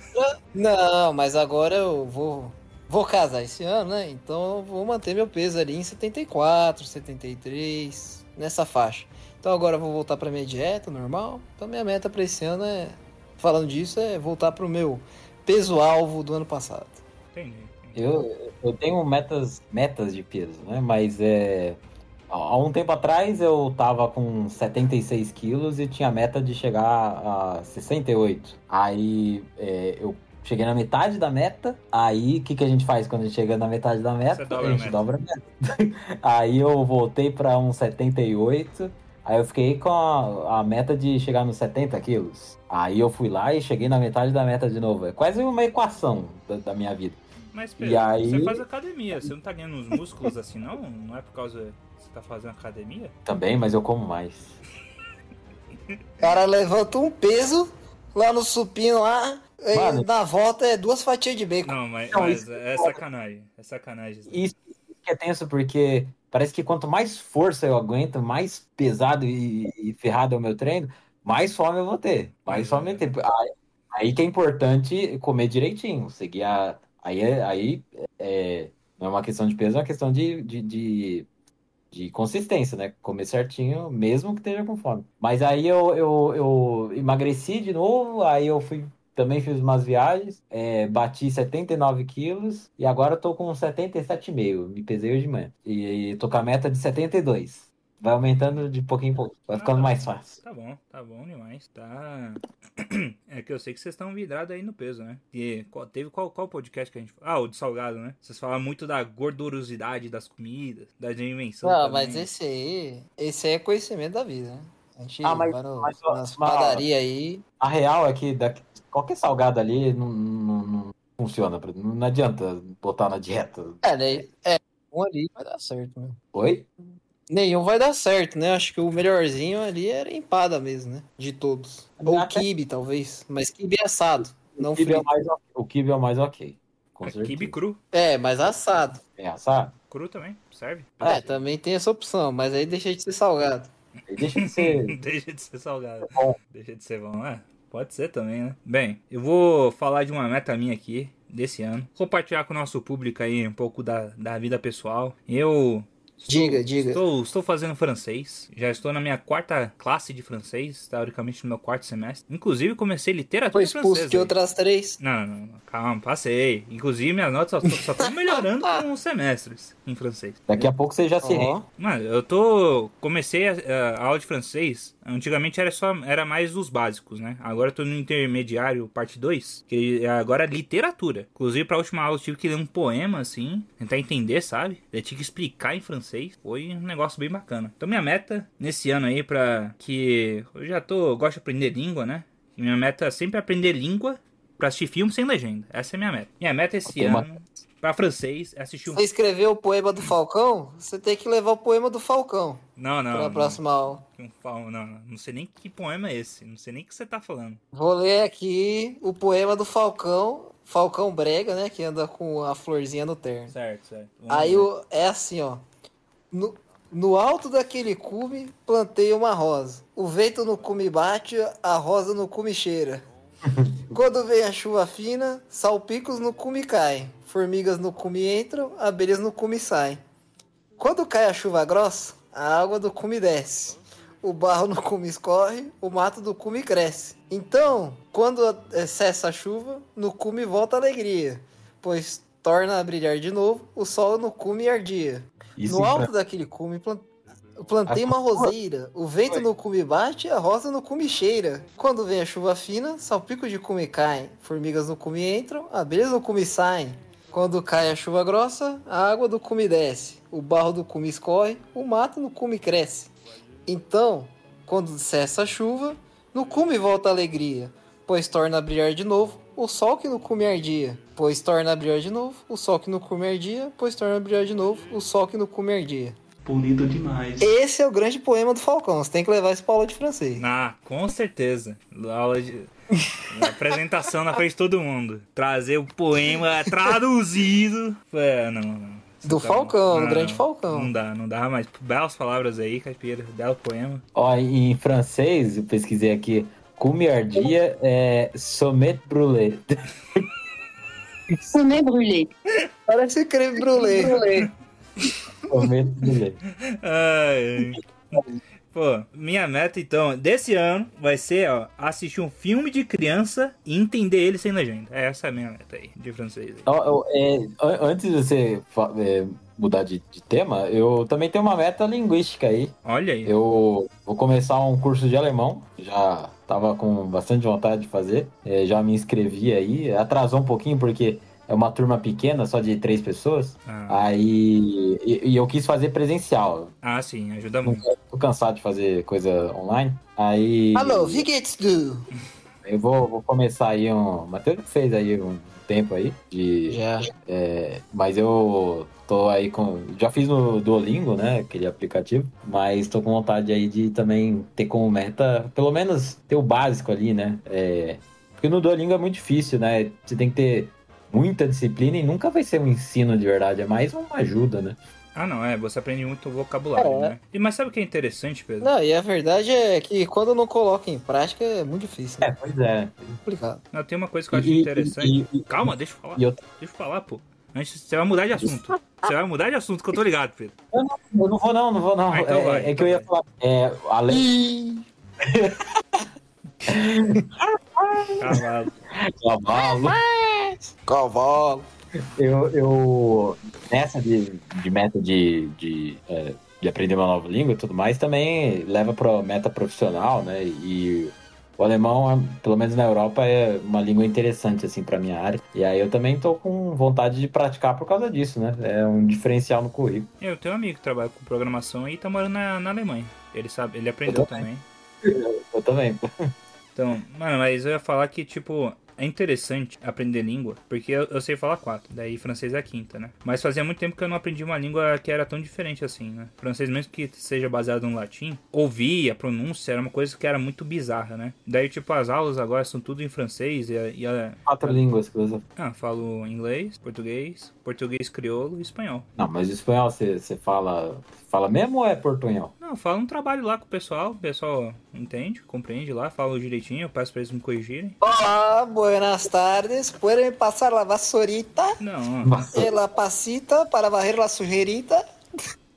Não, mas agora eu vou vou casar esse ano, né? Então eu vou manter meu peso ali em 74, 73, nessa faixa. Então agora eu vou voltar pra minha dieta normal. Então minha meta pra esse ano é, falando disso, é voltar pro meu peso alvo do ano passado. Entendi. Eu, eu tenho metas, metas de peso, né? Mas é. Há um tempo atrás eu tava com 76 quilos e tinha a meta de chegar a 68. Aí é, eu cheguei na metade da meta. Aí o que, que a gente faz quando a gente chega na metade da meta? Dobra a a gente meta. dobra a meta. aí eu voltei pra uns 78. Aí eu fiquei com a, a meta de chegar nos 70 quilos. Aí eu fui lá e cheguei na metade da meta de novo. É quase uma equação da, da minha vida. Mas, Pedro, aí- você faz academia. Você não tá ganhando uns músculos assim, não? Não é por causa tá fazendo academia? Também, mas eu como mais. O cara levanta um peso lá no supino lá, e na volta é duas fatias de bacon. Não, mas, Não, mas isso- é sacanagem. É sacanagem. isso. Que é tenso porque parece que quanto mais força eu aguento, mais pesado e, e ferrado é o meu treino, mais fome eu vou ter. Mais fome eu vou ter. Aí, aí que é importante comer direitinho, seguir a. Aí, é- aí é, não é uma questão de peso, é uma questão de, de, de, de consistência, né? Comer certinho, mesmo que esteja com fome. Mas aí eu, eu, eu emagreci de novo, aí eu fui. Também fiz umas viagens, é, bati 79 quilos e agora eu tô com 77,5. Me pesei hoje de manhã. E, e tô com a meta de 72. Vai aumentando de pouquinho em pouco. Vai ficando mais fácil. Tá bom, tá bom demais. Tá. É que eu sei que vocês estão vidrados aí no peso, né? E qual- teve qual, qual podcast que a gente. Ah, o de salgado, né? Vocês falam muito da gordurosidade das comidas, da dimensão. Não, também. mas esse aí, esse aí é conhecimento da vida, né? A gente Ah, mas- vai no, mas, nas padarias aí. A real é que da- qualquer salgado ali não, não, não funciona. Não adianta botar na dieta. É, né? É, um ali vai dar certo, meu. Oi? Nenhum vai dar certo, né? Acho que o melhorzinho ali era empada mesmo, né? De todos. Ou Até- kibe, talvez. Mas kibe assado, não O kibe é mais, o kibe é o mais ok. Com É kibe cru. É, mas assado. É assado? Cru também, serve. É, também tem essa opção, mas aí deixa de ser salgado. Aí Deixa de ser. Deixa de ser salgado. Bom. Deixa de ser bom, é. Pode ser também, né? Bem, eu vou falar de uma meta minha aqui, desse ano. Compartilhar com o nosso público aí um pouco da, da vida pessoal. Eu. Estou- Diga, diga. Estou, estou fazendo francês. Já estou na minha quarta classe de francês, teoricamente no meu quarto semestre. Inclusive, comecei literatura Foi expulso francesa. de outras três. Não, não, não, calma, passei. Inclusive, minhas notas só estão melhorando com os semestres em francês. Daqui a pouco você já se rende. Ó, Mano, eu tô. Comecei a, a aula de francês. Antigamente era só. Era mais os básicos, né? Agora eu tô no intermediário, parte 2. Que agora é literatura. Inclusive, pra última aula eu tive que ler um poema, assim. Tentar entender, sabe? Eu tive que explicar em francês. Foi um negócio bem bacana. Então, minha meta nesse ano aí, pra que. Eu já tô. eu gosto de aprender língua, né? E minha meta é sempre aprender língua pra assistir filme sem legenda. Essa é a minha meta. Minha meta esse ano. Pra francês, é assistir um. Você escreveu o poema do Falcão? Você tem que levar o poema do Falcão Não, não. pra não. próxima aula. Não, não, não sei nem que poema é esse. Não sei nem o que você tá falando. Vou ler aqui o poema do Falcão, Falcão Brega, né? Que anda com a florzinha no terno. Certo, certo. Vamos Aí o, é assim, ó. No, no alto daquele cume, plantei uma rosa. O vento no cume bate, a rosa no cume cheira. Quando vem a chuva fina, salpicos no cume caem. Formigas no cume entram, abelhas no cume saem. Quando cai a chuva grossa, a água do cume desce. O barro no cume escorre, o mato do cume cresce. Então, quando eh, cessa a chuva, no cume volta a alegria, pois torna a brilhar de novo o sol no cume ardia. Isso no alto daquele cume, plantei uma roseira. O vento no cume bate, a rosa no cume cheira. Quando vem a chuva fina, salpicos de cume caem. Formigas no cume entram, abelhas no cume saem. Quando cai a chuva grossa, a água do cume desce. O barro do cume escorre, o mato no cume cresce. Então, quando cessa a chuva, no cume volta a alegria, pois torna a brilhar de novo o sol que no cume ardia. Pois torna a brilhar de novo o sol que no cume ardia, pois torna a brilhar de novo o sol que no cume ardia. Bonito demais. Esse é o grande poema do Falcão. Você tem que levar esse pra aula de francês. Ah, com certeza. Aula de. Apresentação na frente de todo mundo. Trazer o poema traduzido. É, não, não. Do Tá Falcão, do Não, grande Falcão. Não dá, não dá, mas belas palavras aí, caipira. Belo poema. Ó, em francês, eu pesquisei aqui. Cumiardia é sommet brûlé. Sommet brûlé. Parece creme brulee. sommet brûlé. Ai, ai. Pô, minha meta então, desse ano, vai ser, ó, assistir um filme de criança e entender ele sem legenda. Essa é a minha meta aí, de francês. aí. Ó, ó, é, an- antes de você é, mudar de, de tema, eu também tenho uma meta linguística aí. Olha aí. Eu vou começar um curso de alemão, já tava com bastante vontade de fazer, é, já me inscrevi aí, atrasou um pouquinho porque é uma turma pequena, só de três pessoas, Ah, aí e, e eu quis fazer presencial, ah, sim, ajuda muito. tô cansado de fazer coisa online, aí Alô, wie geht's du? eu vou, vou começar aí um, o Matheus fez aí um tempo aí, de, Já. é, mas eu tô aí com. Já fiz no Duolingo, né? Aquele aplicativo. Mas tô com vontade aí de também ter como meta, pelo menos ter o básico ali, né? É, porque no Duolingo é muito difícil, né? Você tem que ter muita disciplina e nunca vai ser um ensino de verdade, é mais uma ajuda, né? Ah, não, é, você aprende muito vocabulário, É. né? E, mas sabe o que é interessante, Pedro? Não, e a verdade é que quando não coloca em prática é muito difícil, É, né? pois é. É complicado. Não, tem uma coisa que eu acho E- interessante. e- e- Calma, deixa eu falar. Eu, Deixa eu falar, pô. Antes, você vai mudar de assunto. Você vai mudar de assunto, que eu tô ligado, Pedro. eu não vou não, não vou não. Ah, então é, vai, é então que eu ia vai. falar. É, além Cavalo. cavalo, cavalo. eu, eu nessa de, de meta de, de, é, de aprender uma nova língua e tudo mais, também leva para meta profissional, né? E o alemão, pelo menos na Europa, é uma língua interessante, assim, para minha área. E aí eu também tô com vontade de praticar por causa disso, né? É um diferencial no currículo. Eu tenho um amigo que trabalha com programação e tá morando na, na Alemanha. Ele sabe, ele aprendeu Eu também. também. Eu também. Então, mano, mas eu ia falar que, tipo, é interessante aprender língua, porque eu, eu sei falar quatro, daí francês é a quinta, né? Mas fazia muito tempo que eu não aprendi uma língua que era tão diferente assim, né? Francês, mesmo que seja baseado no latim, ouvir a pronúncia era uma coisa que era muito bizarra, né? Daí, tipo, as aulas agora são tudo em francês e. E a Quatro línguas que você. ah, falo inglês, português, português crioulo e espanhol. Não, mas espanhol você, você fala. Fala mesmo ou é portunhol? Não, eu falo um trabalho lá com o pessoal, o pessoal entende, compreende lá, falo direitinho, eu peço pra eles me corrigirem. Olá, buenas tardes. Pueden passar la vasorita Não, e la pasita para varrer la sujeirita?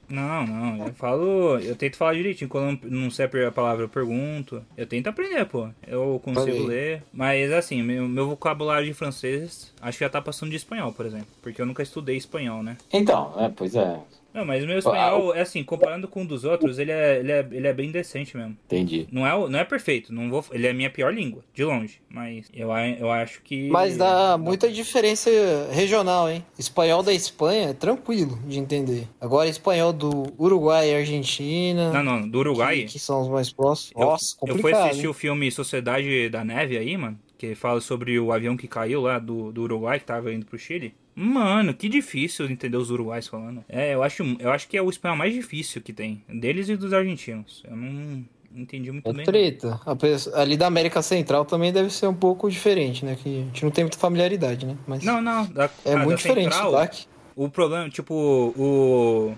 Não, não, eu falo. Eu tento falar direitinho. Quando eu não sei a palavra, eu pergunto. Eu tento aprender, pô. Eu consigo ler. Mas assim, meu, meu vocabulário de francês acho que já tá passando de espanhol, por exemplo. Porque eu nunca estudei espanhol, né? Então, é, pois é. Não, mas o meu espanhol, é assim, comparando com o dos outros, ele é, ele é, ele é bem decente mesmo. Entendi. Não é, não é perfeito, não vou, ele é a minha pior língua, de longe. Mas eu, eu acho que. Mas dá muita diferença regional, hein? Espanhol da Espanha é tranquilo de entender. Agora, espanhol do Uruguai e Argentina. Não, não, do Uruguai. Que, que são os mais próximos. Eu- Nossa, eu, complicado. fui assistir hein? o filme Sociedade da Neve aí, mano. Que fala sobre o avião que caiu lá do, do Uruguai, que tava indo pro Chile. Mano, que difícil entender os uruguais falando. É, eu acho, eu acho que é o espanhol mais difícil que tem. Deles e dos argentinos. Eu não entendi muito É bem. treta. Pessoa- ali da América Central também deve ser um pouco diferente, né? Que a gente não tem muita familiaridade, né? Mas Não, não. Da, é a muito diferente o Central, sotaque. O problema, tipo, o.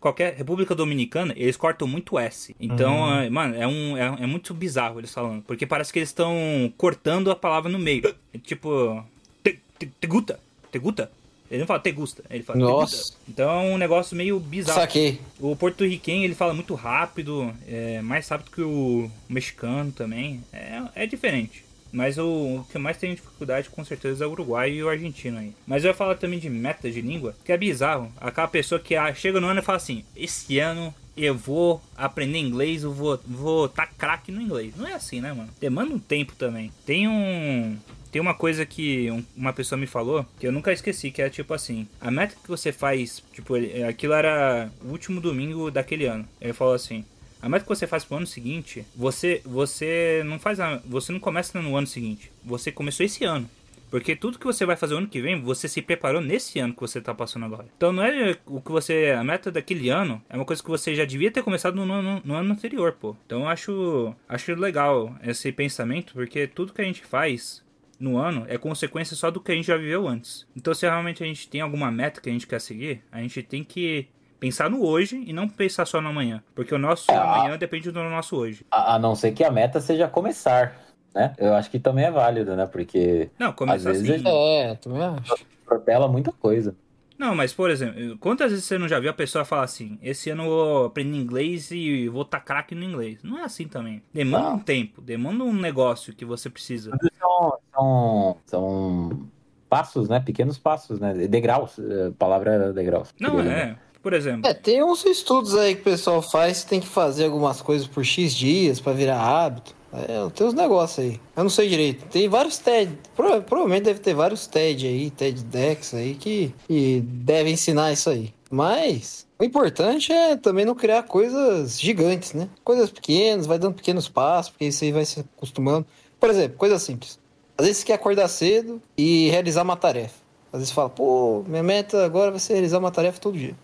Qualquer República Dominicana, eles cortam muito S. Então, Uhum. é, mano, é, um, é, é muito bizarro eles falando. Porque parece que eles estão cortando a palavra no meio. É tipo. Te, te, teguta. Teguta. Ele não fala te gusta, ele fala Nossa. teguta. Então é um negócio meio bizarro. Saquei. O porto-riquenho, ele fala muito rápido, é mais rápido que o mexicano também. É, é diferente. Mas o, o que mais tem dificuldade, com certeza, é o uruguai e o argentino aí. Mas eu ia falar também de meta de língua, que é bizarro. Aquela pessoa que ah, chega no ano e fala assim, esse ano eu vou aprender inglês, eu vou vou tá craque no inglês. Não é assim, né, mano? Demanda um tempo também. Tem um... Tem uma coisa que um- uma pessoa me falou que eu nunca esqueci, que é tipo assim: a meta que você faz, tipo, ele- aquilo era o último domingo daquele ano. Ele falou assim: a meta que você faz pro ano seguinte, você você não faz a, você não começa no ano seguinte. Você começou esse ano. Porque tudo que você vai fazer o ano que vem, você se preparou nesse ano que você tá passando agora. Então não é o que você. A meta daquele ano é uma coisa que você já devia ter começado no, ano- no ano anterior, pô. Então eu acho, acho legal esse pensamento, porque tudo que a gente faz no ano é consequência só do que a gente já viveu antes. Então se realmente a gente tem alguma meta que a gente quer seguir, a gente tem que pensar no hoje e não pensar só no amanhã. Porque o nosso amanhã depende do nosso hoje. A, a não ser que a meta seja começar, né? Eu acho que também é válido, né? Porque Não, começar Às vezes assim. É, também acho. atropela muita coisa. Não, mas por exemplo, quantas vezes você não já viu a pessoa falar assim: esse ano eu vou aprender inglês e vou tá craque no inglês? Não é assim também. Demanda Não. um tempo, demanda um negócio que você precisa. São, são, são passos, né? Pequenos passos, né? Degraus. A palavra degraus. Não é. Por exemplo, É, tem uns estudos aí que o pessoal faz que tem que fazer algumas coisas por X dias pra virar hábito. É, tem uns negócios aí. Eu não sei direito. Tem vários TED. Pro- provavelmente deve ter vários TED aí, TED Dex aí, que, que devem ensinar isso aí. Mas o importante é também não criar coisas gigantes, né? Coisas pequenas, vai dando pequenos passos, porque isso aí vai se acostumando. Por exemplo, coisa simples. Às vezes você quer acordar cedo e realizar uma tarefa. Às vezes fala, pô, minha meta agora vai ser realizar uma tarefa todo dia.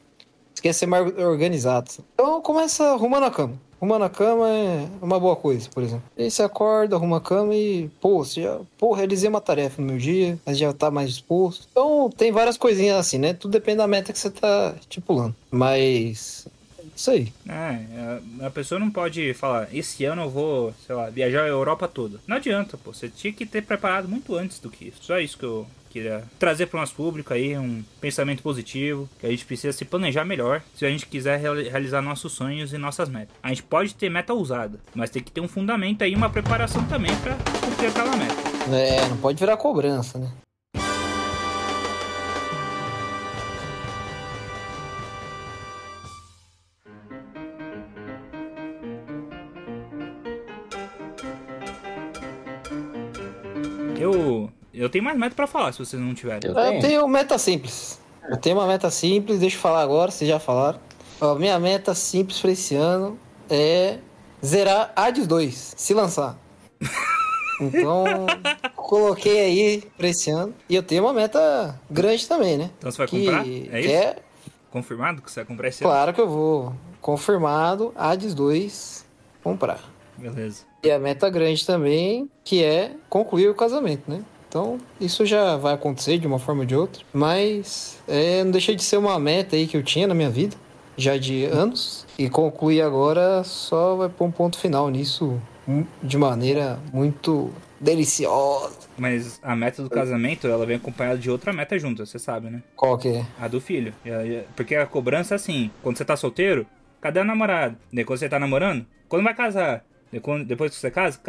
Você quer ser mais organizado. Então começa arrumando a cama. Arrumando a cama é uma boa coisa, por exemplo. Aí você acorda, arruma a cama e, pô, você já, pô, realizei uma tarefa no meu dia, mas já tá mais disposto. Então, tem várias coisinhas assim, né? Tudo depende da meta que você tá estipulando. Mas, isso aí. É, a pessoa não pode falar, esse ano eu vou, sei lá, viajar a Europa toda. Não adianta, pô. Você tinha que ter preparado muito antes do que isso. Só isso que eu queria trazer para o nosso público aí, um pensamento positivo, que a gente precisa se planejar melhor se a gente quiser realizar nossos sonhos e nossas metas. A gente pode ter meta ousada, mas tem que ter um fundamento aí, uma preparação também para cumprir aquela meta. É, não pode virar cobrança, né? Tenho mais meta pra falar, se vocês não tiverem. Eu tenho, eu tenho meta simples. Eu tenho uma meta simples, deixa eu falar agora, vocês já falaram. Ó, minha meta simples pra esse ano é zerar Hades 2, se lançar. Então, coloquei aí pra esse ano. E eu tenho uma meta grande também, né? Então você vai que comprar? É isso? É... Confirmado que você vai comprar esse claro ano? Claro que eu vou. Confirmado, Hades 2, comprar. Beleza. E a meta grande também, que é concluir o casamento, né? Então, isso já vai acontecer de uma forma ou de outra. Mas é, não deixei de ser uma meta aí que eu tinha na minha vida, já de anos. E concluir agora só vai pôr um ponto final nisso de maneira muito deliciosa. Mas a meta do casamento, ela vem acompanhada de outra meta junto, você sabe, né? Qual que é? A do filho. Porque a cobrança, assim, quando você tá solteiro, cadê a namorada? quando você tá namorando, quando vai casar? Depois que você casa,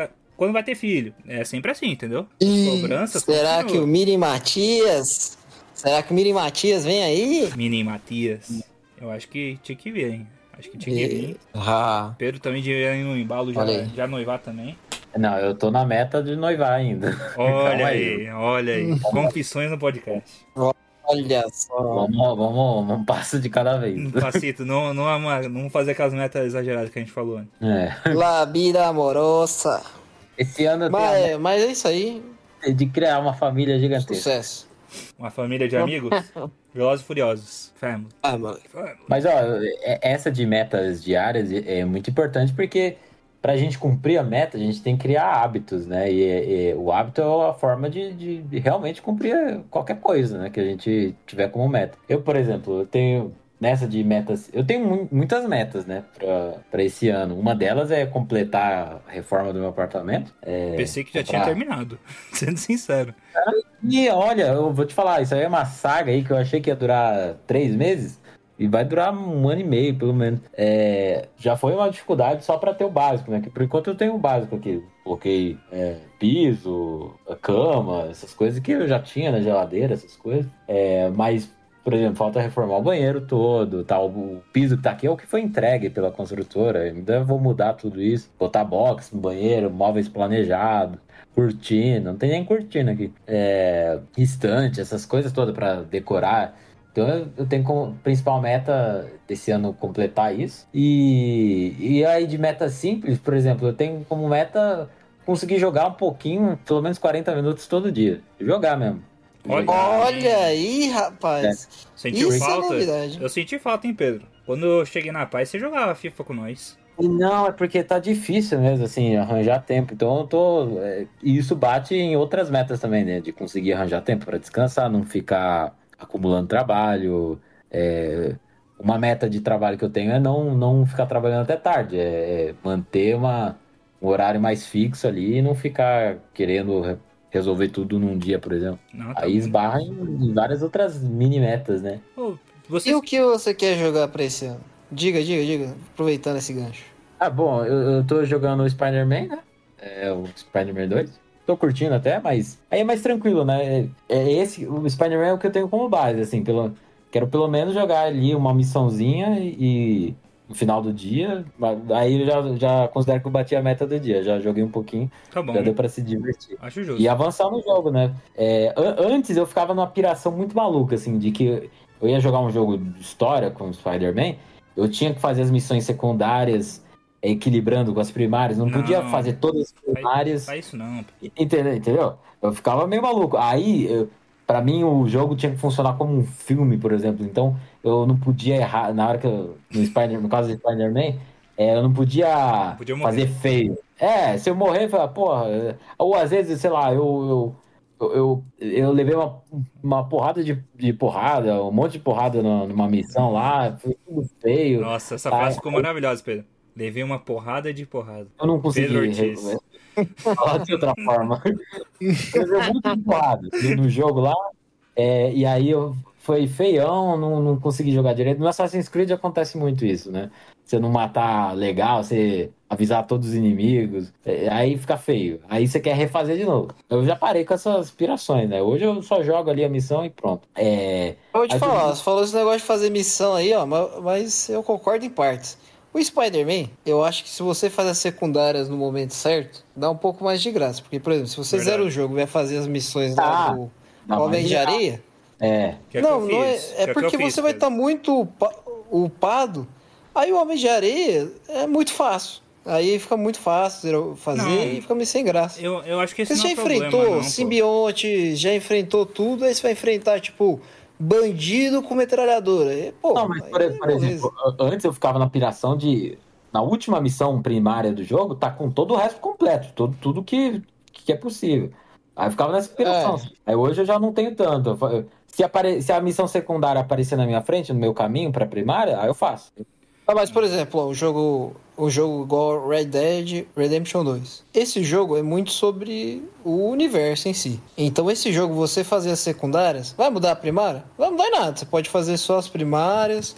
quando vai ter filho. É sempre assim, entendeu? E Cobranças. Será continua. que o Miri Matias. Será que o Miri Matias vem aí? Mini Matias. Eu acho que tinha que vir, hein? Acho que tinha que vir. Ah. Pedro também devia ir no embalo já, já noivar também. Não, eu tô na meta de noivar ainda. Olha aí, olha aí. Confissões no podcast. Olha só. Vamos, vamos, um passo de cada vez. Um passito, não, não, é não fazer aquelas metas exageradas que a gente falou antes. É. La vida amorosa. Esse ano mas, tenho... mas é isso aí. De criar uma família gigantesca. Sucesso. Uma família de amigos? Velozes e Furiosos. Family. Ah, mano. Mas, ó, é, essa de metas diárias é muito importante porque pra gente cumprir a meta, a gente tem que criar hábitos, né? E, e o hábito é a forma de, de, de, realmente cumprir qualquer coisa, né? Que a gente tiver como meta. Eu, por exemplo, eu tenho nessa de metas, eu tenho muitas metas, né, para esse ano. Uma delas é completar a reforma do meu apartamento. É, Pensei que já comprar... tinha terminado, sendo sincero. E olha, eu vou te falar, isso aí é uma saga aí que eu achei que ia durar três meses. E vai durar um ano e meio, pelo menos. É, já foi uma dificuldade só para ter o básico, né? Que por enquanto eu tenho o básico aqui. Coloquei é, piso, cama, essas coisas que eu já tinha na geladeira, essas coisas. É, mas por exemplo, falta reformar o banheiro todo, tal. O piso que tá aqui é o que foi entregue pela construtora. Ainda vou mudar tudo isso. Botar box no banheiro, móveis planejados, cortina. Não tem nem cortina aqui. É, estante, essas coisas todas para decorar. Então eu tenho como principal meta desse ano completar isso. E, e aí de meta simples, por exemplo, eu tenho como meta conseguir jogar um pouquinho, pelo menos 40 minutos todo dia. Jogar mesmo. Olha, Olha aí, rapaz. É. Sentiu Isso é falta? É eu senti falta, hein, Pedro? Quando eu cheguei na paz, você jogava FIFA com nós. Não, é porque tá difícil mesmo, assim, arranjar tempo. Então eu tô. É, e isso bate em outras metas também, né? De conseguir arranjar tempo para descansar, não ficar acumulando trabalho. É, uma meta de trabalho que eu tenho é não, não ficar trabalhando até tarde, é, é manter uma, um horário mais fixo ali e não ficar querendo resolver tudo num dia, por exemplo. Não, tá Aí esbarra em várias outras mini metas, né? você... E o que você quer jogar pra esse ano? Diga, diga, diga, aproveitando esse gancho. Ah, bom, eu, eu tô jogando o Spider-Man, né? É o Spider-Man 2. Tô curtindo até, mas aí é mais tranquilo, né? É, é esse, o Spider-Man é o que eu tenho como base, assim, pelo, quero pelo menos jogar ali uma missãozinha e, no final do dia. Aí eu já, já considero que eu bati a meta do dia. Já joguei um pouquinho. Tá bom. Já deu pra se divertir. Acho justo. E avançar no jogo, né? É, antes eu ficava numa piração muito maluca, assim, de que eu ia jogar um jogo de história com o Spider-Man. Eu tinha que fazer as missões secundárias equilibrando com as primárias. Não, não podia fazer todas as primárias. Faz, faz isso não. Entendeu? Entendeu? Eu ficava meio maluco. Aí, eu, para mim, o jogo tinha que funcionar como um filme, por exemplo. Então, eu não podia errar. Na hora que eu, no, Spider, no caso do Spider-Man, é, eu não podia, Podia fazer feio. É, se eu morrer, eu falo, porra. é, Ou às vezes, sei lá, eu. eu, eu, eu, levei uma, uma porrada de, de porrada, um monte de porrada na- numa missão lá, foi tudo feio. Nossa, essa Ah, frase ficou maravilhosa, Pedro. Levei uma porrada de porrada. Eu não consegui Pedro Ortiz. Falar de outra forma. Eu levei muito porrada no- jogo lá, é, e aí eu, foi feião, não, não consegui jogar direito. No Assassin's Creed acontece muito isso, né? Você não matar legal, você avisar todos os inimigos, é, aí fica feio. Aí você quer refazer de novo. Eu já parei com essas aspirações, né? Hoje eu só jogo ali a missão e pronto. É, Eu vou te Aí falar, você falou esse negócio de fazer missão aí, ó, ma- mas eu concordo em partes. O Spider-Man, eu acho que se você faz as secundárias no momento certo, dá um pouco mais de graça. Porque, por exemplo, se você Verdade. zera o jogo e vai fazer as missões lá Ah, do mais Homem de graça. Areia, é, Que é que não, eu não é, é Que que eu porque fiz, você vai estar muito upa- upado. Aí o Homem de Areia é muito fácil. Aí fica muito fácil zero- fazer Não. e fica meio sem graça. Eu, eu acho que esse você não já é enfrentou problema, não, pô. simbionte, já enfrentou tudo, aí você vai enfrentar, tipo, bandido com metralhadora. E, pô, Não, mas por, é por exemplo, antes eu ficava na piração de. Na última missão primária do jogo, tá com todo o resto completo, todo, tudo que, que é possível. Aí eu ficava nessa piração. É. Aí hoje eu já não tenho tanto. Se, apare... Se a missão secundária aparecer na minha frente, no meu caminho pra primária, aí eu faço. Ah, mas, por exemplo, ó, o jogo, o jogo igual Red Dead Redemption 2. Esse jogo é muito sobre o universo em si. Então, esse jogo, você fazer as secundárias, vai mudar a primária? Vai mudar em nada. Você pode fazer só as primárias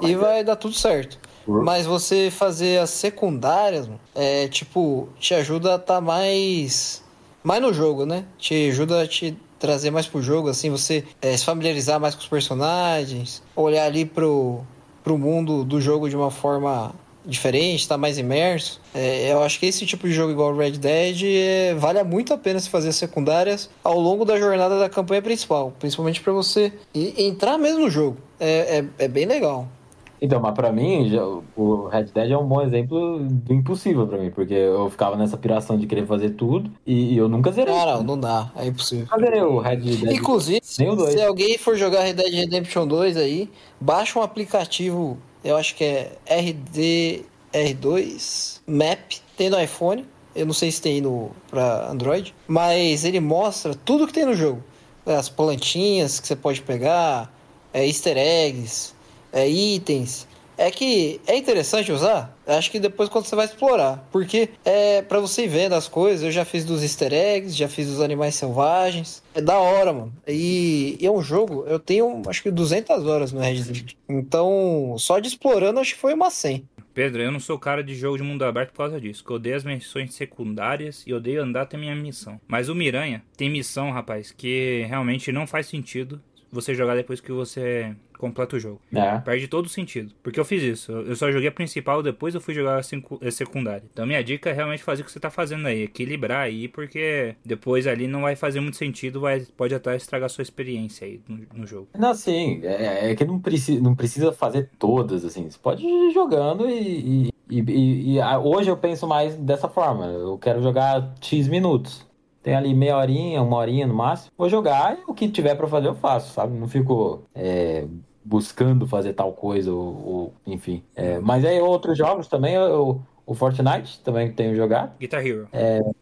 e vai dar tudo certo. Mas você fazer as secundárias, é tipo, te ajuda a estar mais. mais no jogo, né? Te ajuda a te trazer mais pro jogo, assim, você é, se familiarizar mais com os personagens, olhar ali pro, pro mundo do jogo de uma forma diferente, estar mais imerso. É, eu acho que esse tipo de jogo igual o Red Dead é, vale muito a pena se fazer as secundárias ao longo da jornada da campanha principal, principalmente para você entrar mesmo no jogo. É, é, é bem legal. Então, mas pra mim, já- o Red Dead é um bom exemplo do impossível pra mim, porque eu ficava nessa piração de querer fazer tudo e, e eu nunca zerei. Ah, não, dá, é impossível. Nunca zerei o Red Dead. Inclusive, se alguém for jogar Red Dead Redemption 2 aí, baixa um aplicativo, eu acho que é RDR2 Map, tem no iPhone, eu não sei se tem no para Android, mas ele mostra tudo que tem no jogo. As plantinhas que você pode pegar, é, easter eggs, é, itens. É que é interessante usar, acho que depois quando você vai explorar, porque é para você ir vendo as coisas, eu já fiz dos easter eggs, já fiz dos animais selvagens, é da hora, mano. E, e é um jogo, eu tenho acho que 200 horas no Red Dead, então só de explorando acho que foi uma 100. Pedro, eu não sou cara de jogo de mundo aberto por causa disso. Que eu odeio as missões secundárias e odeio andar até minha missão. Mas o Miranha tem missão, rapaz, que realmente não faz sentido você jogar depois que você completa o jogo. É. Perde todo o sentido. Porque eu fiz isso. Eu só joguei a principal, depois eu fui jogar a secu- a secundária. Então minha dica é realmente fazer o que você tá fazendo aí. Equilibrar aí, porque depois ali não vai fazer muito sentido, vai, pode até estragar sua experiência aí no, no jogo. Não, sim, é, é que não precisa, não precisa fazer todas, assim. Você pode ir jogando e, e, e- e- a- hoje eu penso mais dessa forma. Eu quero jogar X minutos. Tem ali meia horinha, uma horinha no máximo. Vou jogar e o que tiver pra fazer eu faço, sabe? Não fico é, buscando fazer tal coisa ou, ou- enfim. É, mas aí outros jogos também, eu- o Fortnite também tenho jogado. Guitar Hero.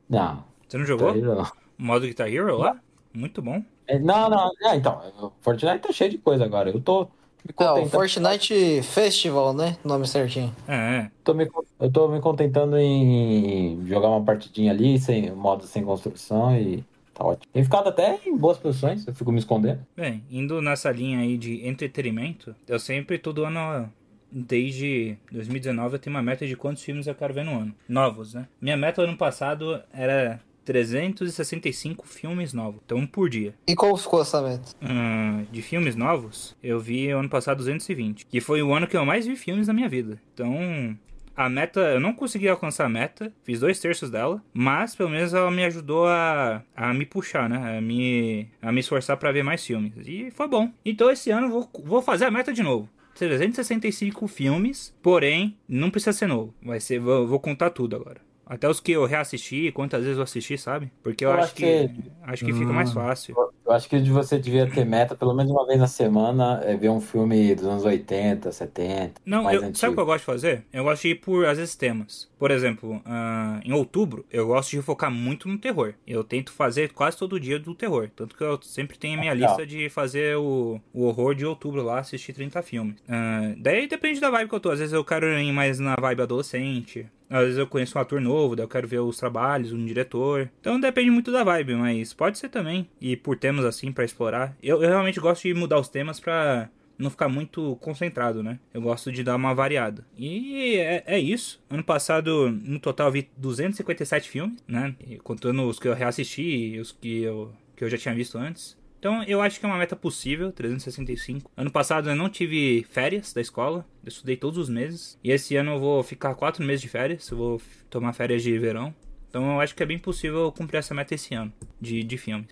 Não, Você não jogou? aí não. O modo Guitar Hero lá? Muito bom. É, Não, não, é, então, o Fortnite tá cheio de coisa agora. Eu tô me É, o. Fortnite Festival, né? Nome certinho. É, é. Tô me, eu tô me contentando em jogar uma partidinha ali, sem modo sem construção e tá ótimo. Tenho ficado até em boas posições, eu fico me escondendo. Bem, indo nessa linha aí de entretenimento, eu sempre, todo ano, desde 2019, eu tenho uma meta de quantos filmes eu quero ver no ano. Novos, né? Minha meta ano passado era 365 filmes novos, então um por dia. E como ficou essa meta? Hum, de filmes novos, eu vi ano passado 220, que foi o ano que eu mais vi filmes na minha vida. Então, a meta, eu não consegui alcançar a meta, fiz dois terços dela, mas pelo menos ela me ajudou a, a me puxar, né? A me, a me esforçar pra ver mais filmes. E foi bom. Então esse ano vou, vou fazer a meta de novo. 365 filmes, porém, não precisa ser novo. Vai ser, vou, vou contar tudo agora. Até os que eu reassisti, quantas vezes eu assisti, sabe? Porque eu, Eu acho acho que, que- acho que fica mais fácil. Eu acho que você devia ter meta, pelo menos uma vez na semana, é ver um filme dos anos 80, 70. Não, mais eu, antigo. sabe o que eu gosto de fazer? Eu gosto de ir por, às vezes, temas. Por exemplo, ah, em outubro, eu gosto de focar muito no terror. Eu tento fazer quase todo dia do terror. Tanto que eu sempre tenho a minha Legal. lista de fazer o, o horror de outubro lá, assistir 30 filmes. Ah, daí depende da vibe que eu tô. Às vezes eu quero ir mais na vibe adolescente. Às vezes eu conheço um ator novo, daí eu quero ver os trabalhos, um diretor. Então depende muito da vibe, mas pode ser também. E por temas assim pra explorar. Eu, eu realmente gosto de mudar os temas pra não ficar muito concentrado, né? Eu gosto de dar uma variada. E é, é isso. Ano passado, no total, eu vi 257 filmes, né? E contando os que eu reassisti e os que eu, que eu já tinha visto antes. Então eu acho que é uma meta possível, 365. Ano passado eu não tive férias da escola, eu estudei todos os meses. E esse ano eu vou ficar quatro meses de férias, eu vou tomar férias de verão. Então eu acho que é bem possível cumprir essa meta esse ano de, de filmes.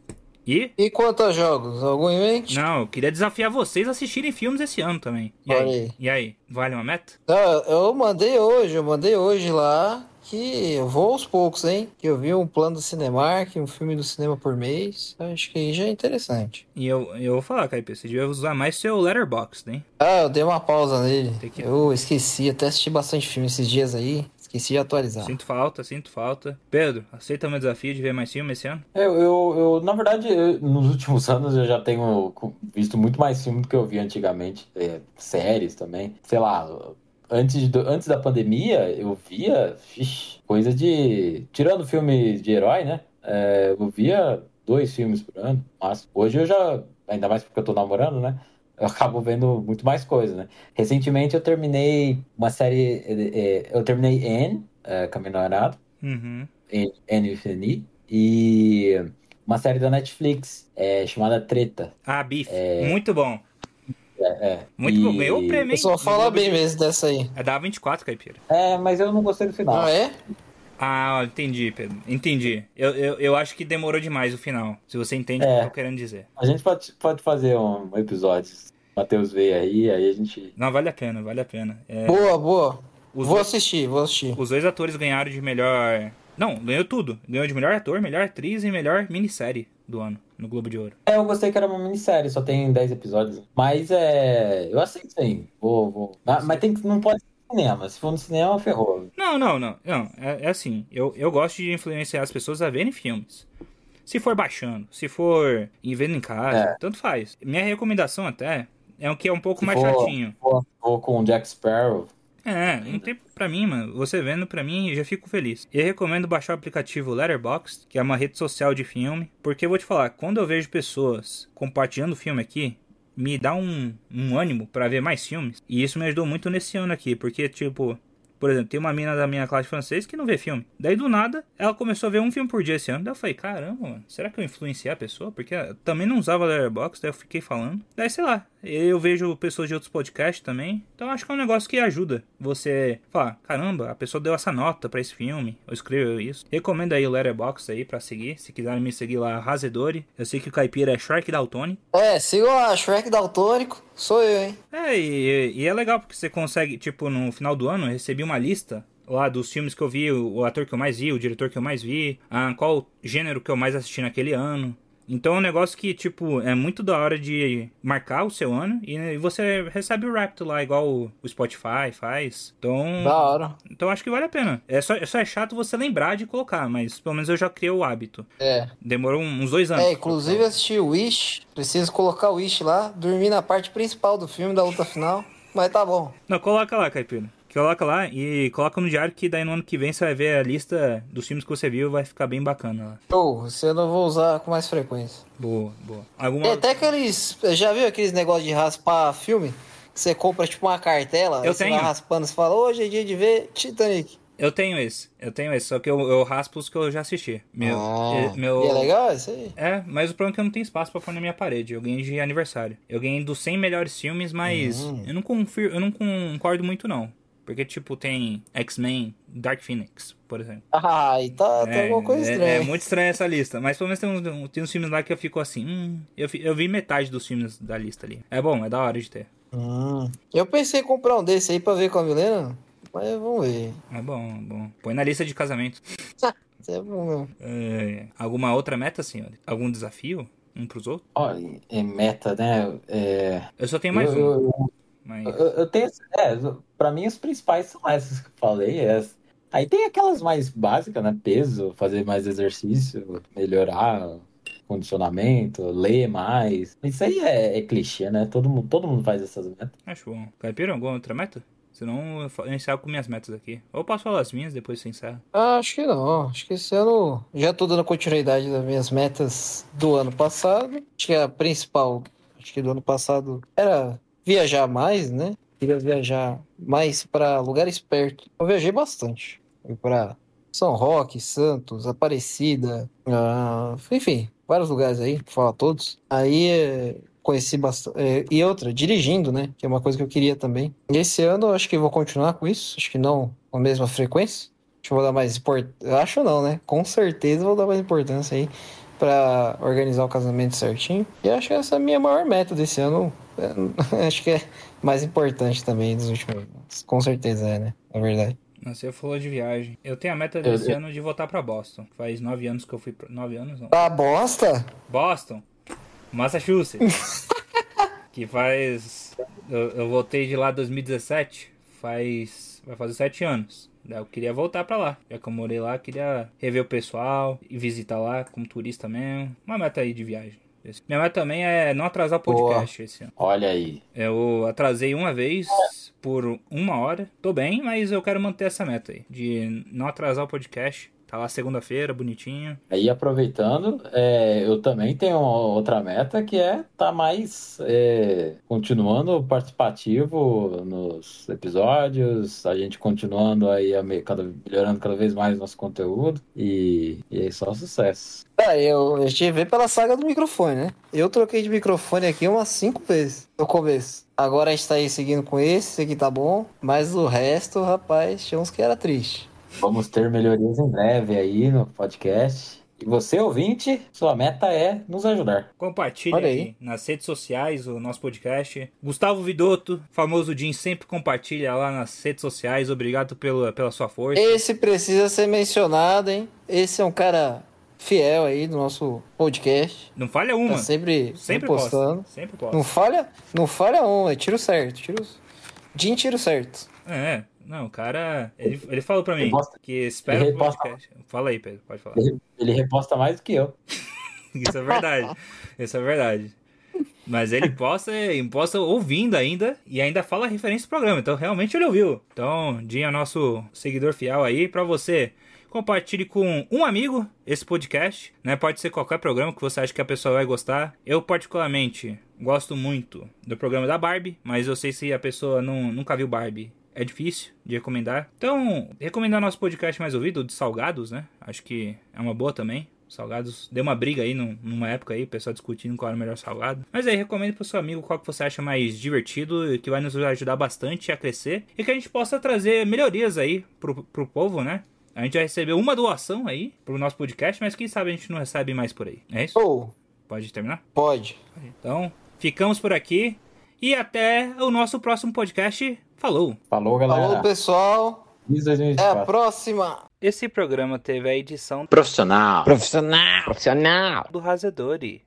E, E quanto a jogos? Algum em mente? não, eu queria desafiar vocês a assistirem filmes esse ano também. E aí? aí. E aí? Vale uma meta? Não, eu mandei hoje, eu mandei hoje lá que eu vou aos poucos, hein? Que eu vi um plano do Cinemark, um filme do cinema por mês. Acho que aí já é interessante. E eu, eu vou falar, Caipê, você devia usar mais seu Letterboxd, hein? Ah, eu dei uma pausa nele. Que- Eu esqueci, até assisti bastante filme esses dias aí. Esqueci de atualizar. Sinto falta, sinto falta. Pedro, aceita meu desafio de ver mais filme esse ano? Eu, eu, eu, na verdade, eu- nos últimos anos eu já tenho visto muito mais filme do que eu vi antigamente. É, séries também. Sei lá, antes, do- antes da pandemia eu via vixe, coisa de. Tirando filmes de herói, né? É, eu via dois filmes por ano. Mas hoje eu já. Ainda mais porque eu tô namorando, né? Eu acabo vendo muito mais coisa, né? Recentemente eu terminei uma série. é, é, eu terminei Anne, é, com a minha namorada. Uhum. N- e uma série da Netflix é, chamada Treta. Ah, Beef. Muito bom. É, é. Muito E- bom. Ganhou o prêmio, hein? No fala bem de- mesmo dessa aí. É da 24, Caipira. É, mas eu não gostei do final. Ah, é? Ah, entendi, Pedro. Entendi. Eu, eu, eu acho que demorou demais o final. Se você entende o que É. eu tô querendo dizer. A gente pode, pode fazer um episódio. O Matheus veio aí, aí a gente. Não, vale a pena, vale a pena. É, Boa, boa. os, Vou dois, assistir, vou assistir. os dois atores ganharam de melhor. Não, ganhou tudo. Ganhou de melhor ator, melhor atriz e melhor minissérie do ano no Globo de Ouro. É, eu gostei que era uma minissérie, só tem 10 episódios. Mas é. Eu aceito sim. Vou, vou. Mas, mas tem que. Não pode ser no cinema. Se for no cinema, ferrou. Não, não, não. Não, é, é assim. Eu, eu gosto de influenciar as pessoas a verem filmes. Se for baixando, se for em vendo em casa, É. tanto faz. Minha recomendação até é o que é um pouco Se mais for- chatinho. Vou, vou com o Jack Sparrow. É, não tem pra mim, mano. Você vendo pra mim, eu já fico feliz. E eu recomendo baixar o aplicativo Letterboxd, que é uma rede social de filme. Porque eu vou te falar, quando eu vejo pessoas compartilhando filme aqui, me dá um, um ânimo pra ver mais filmes. E isso me ajudou muito nesse ano aqui, porque, tipo, por exemplo, tem uma mina da minha classe de francês que não vê filme. Daí do nada, ela começou a ver um filme por dia esse ano. Daí eu falei, caramba, mano, será que eu influenciei a pessoa? Porque eu também não usava Letterboxd, daí eu fiquei falando. Daí, sei lá, eu vejo pessoas de outros podcasts também. Então acho que é um negócio que ajuda você falar, caramba, a pessoa deu essa nota pra esse filme, ou escreveu isso. Recomendo aí o Letterboxd aí pra seguir. Se quiserem me seguir lá, Razedori. Eu sei que o caipira é Shark Daltoni. É, sigam lá, Shrek Daltônico. Sou eu, hein? É, e, e é legal porque você consegue, tipo, no final do ano, eu recebi uma lista lá dos filmes que eu vi, o, o ator que eu mais vi, o diretor que eu mais vi, ah, qual gênero que eu mais assisti naquele ano. Então é um negócio que, tipo, é muito da hora de marcar o seu ano e, e você recebe o Rapto lá, igual o, Spotify faz. Então, Da hora. então acho que vale a pena. É só, é só é chato você lembrar de colocar, mas pelo menos eu já criei o hábito. É. Demorou uns dois anos. É, inclusive assisti o Wish. Preciso colocar o Wish lá. Dormi na parte principal do filme, da luta final. Mas tá bom. Não, coloca lá, Caipira. Coloca lá e coloca no diário que daí no ano que vem você vai ver a lista dos filmes que você viu vai ficar bem bacana lá. Show, você eu não vou usar com mais frequência. Boa, boa. Alguma... É, até aqueles. Já viu aqueles negócios de raspar filme? Que você compra tipo uma cartela, Eu tenho. vai raspando, você fala, hoje é dia de ver Titanic. Eu tenho esse, eu tenho esse, só que eu, eu raspo os que eu já assisti. Meu, Ah, meu... E é legal isso aí? É, mas o problema é que eu não tenho espaço pra pôr na minha parede. Eu ganhei de aniversário. Eu ganhei dos 100 melhores filmes, mas Hum. eu, não confio, eu não concordo muito, não. Porque, tipo, tem X-Men, Dark Phoenix, por exemplo. Ah, e tá, tá alguma coisa é- estranha. É, muito estranha essa lista. Mas pelo menos tem uns, tem uns filmes lá que eu fico assim. Hum, eu, eu vi metade dos filmes da lista ali. É bom, é da hora de ter. Hum. Eu pensei em comprar um desse aí pra ver com a Milena, mas vamos ver. É bom, é bom. Põe na lista de casamento. Isso é bom mesmo. É, alguma outra meta, senhor? Algum desafio? um pros outros. Ó, é meta, né? É, Eu só tenho mais eu, um. eu, Mas... eu, eu tenho. É, pra mim, os principais são essas que eu falei. Essas. Aí tem aquelas mais básicas, né? Peso, fazer mais exercício, melhorar condicionamento, ler mais. Isso aí é, é clichê, né? Todo mundo, todo mundo faz essas metas. Acho bom. Caipira, alguma outra meta? Senão eu encerro com minhas metas aqui. Ou eu posso falar as minhas, depois você encerra. Ah, acho que não. Acho que esse ano já tô dando continuidade das minhas metas do ano passado. Acho que a principal, acho que do ano passado era viajar mais, né? Queria viajar mais para lugares perto. Eu viajei bastante. Fui para São Roque, Santos, Aparecida, ah, enfim, vários lugares aí, falar todos. Aí é, conheci bastante. é, e outra, dirigindo, né? Que é uma coisa que eu queria também. E esse ano eu acho que vou continuar com isso. Acho que não com a mesma frequência. Acho que vou dar mais importância. Acho não, né? Com certeza vou dar mais importância aí pra organizar o casamento certinho. E acho que essa é a minha maior meta desse ano. É, acho que é mais importante também dos últimos anos. Com certeza é, né? Na verdade. Você falou de viagem. Eu tenho a meta desse eu- ano de voltar pra Boston. Faz nove anos que eu fui pra... Nove anos, não. Ah, bosta? Boston, Massachusetts. que faz. Eu, eu voltei de lá em 2017. Faz. Vai fazer sete anos. Eu queria voltar pra lá. Já que eu morei lá, queria rever o pessoal e visitar lá como turista mesmo. Uma meta aí de viagem. Minha meta também é não atrasar o podcast esse ano. Olha aí. Eu atrasei uma vez por uma hora. Tô bem, mas eu quero manter essa meta aí. De não atrasar o podcast. Tá lá segunda-feira, bonitinho. Aí aproveitando, é, eu também tenho outra meta que é estar mais é, continuando participativo nos episódios, a gente continuando aí a me- cada, melhorando cada vez mais nosso conteúdo e, e é só sucesso. Ah, eu, eu te ver pela saga do microfone, né? Eu troquei de microfone aqui umas cinco vezes no começo. Agora a gente tá aí seguindo com esse, esse aqui tá bom. Mas o resto, rapaz, tinha uns que era triste. Vamos ter melhorias em breve aí no podcast. E você, ouvinte, sua meta é nos ajudar. Compartilhe Olha aí. aí. nas redes sociais o nosso podcast. Gustavo Vidotto, famoso Jim, sempre compartilha lá nas redes sociais. Obrigado pela, pela sua força. Esse precisa ser mencionado, hein? Esse é um cara fiel aí do nosso podcast. Não falha uma. Tá sempre, sempre postando. posta. Sempre posta. Não falha, não falha um, é tiro certo. Tiro... Jim tiro certo. É, não, o cara. Ele, ele falou pra mim Ele posta- que espera o reposta- podcast. Fala aí, Pedro, pode falar. Ele, ele reposta mais do que eu. Isso é verdade. Isso é verdade. Mas ele posta, posta ouvindo ainda e ainda fala a referência do programa. Então realmente ele ouviu. Então, Dinho é nosso seguidor fiel aí. Pra você, compartilhe com um amigo esse podcast. Né? Pode ser qualquer programa que você acha que a pessoa vai gostar. Eu, particularmente, gosto muito do programa da Barbie. Mas eu sei se a pessoa não, nunca viu Barbie. É difícil de recomendar. Então, recomendar nosso podcast mais ouvido, de Salgados, né? Acho que é uma boa também. Salgados deu uma briga aí num- numa época aí, o pessoal discutindo qual era o melhor salgado. Mas aí, recomendo pro seu amigo qual que você acha mais divertido e que vai nos ajudar bastante a crescer e que a gente possa trazer melhorias aí pro, pro povo, né? A gente já recebeu uma doação aí pro nosso podcast, mas quem sabe a gente não recebe mais por aí. É isso? Ou, Pode terminar? pode. Então, ficamos por aqui e até o nosso próximo podcast. Falou! Falou, galera. Falou, pessoal. Até a 2024. próxima. Esse programa teve a edição Profissional. Profissional. Profissional. do Razedori.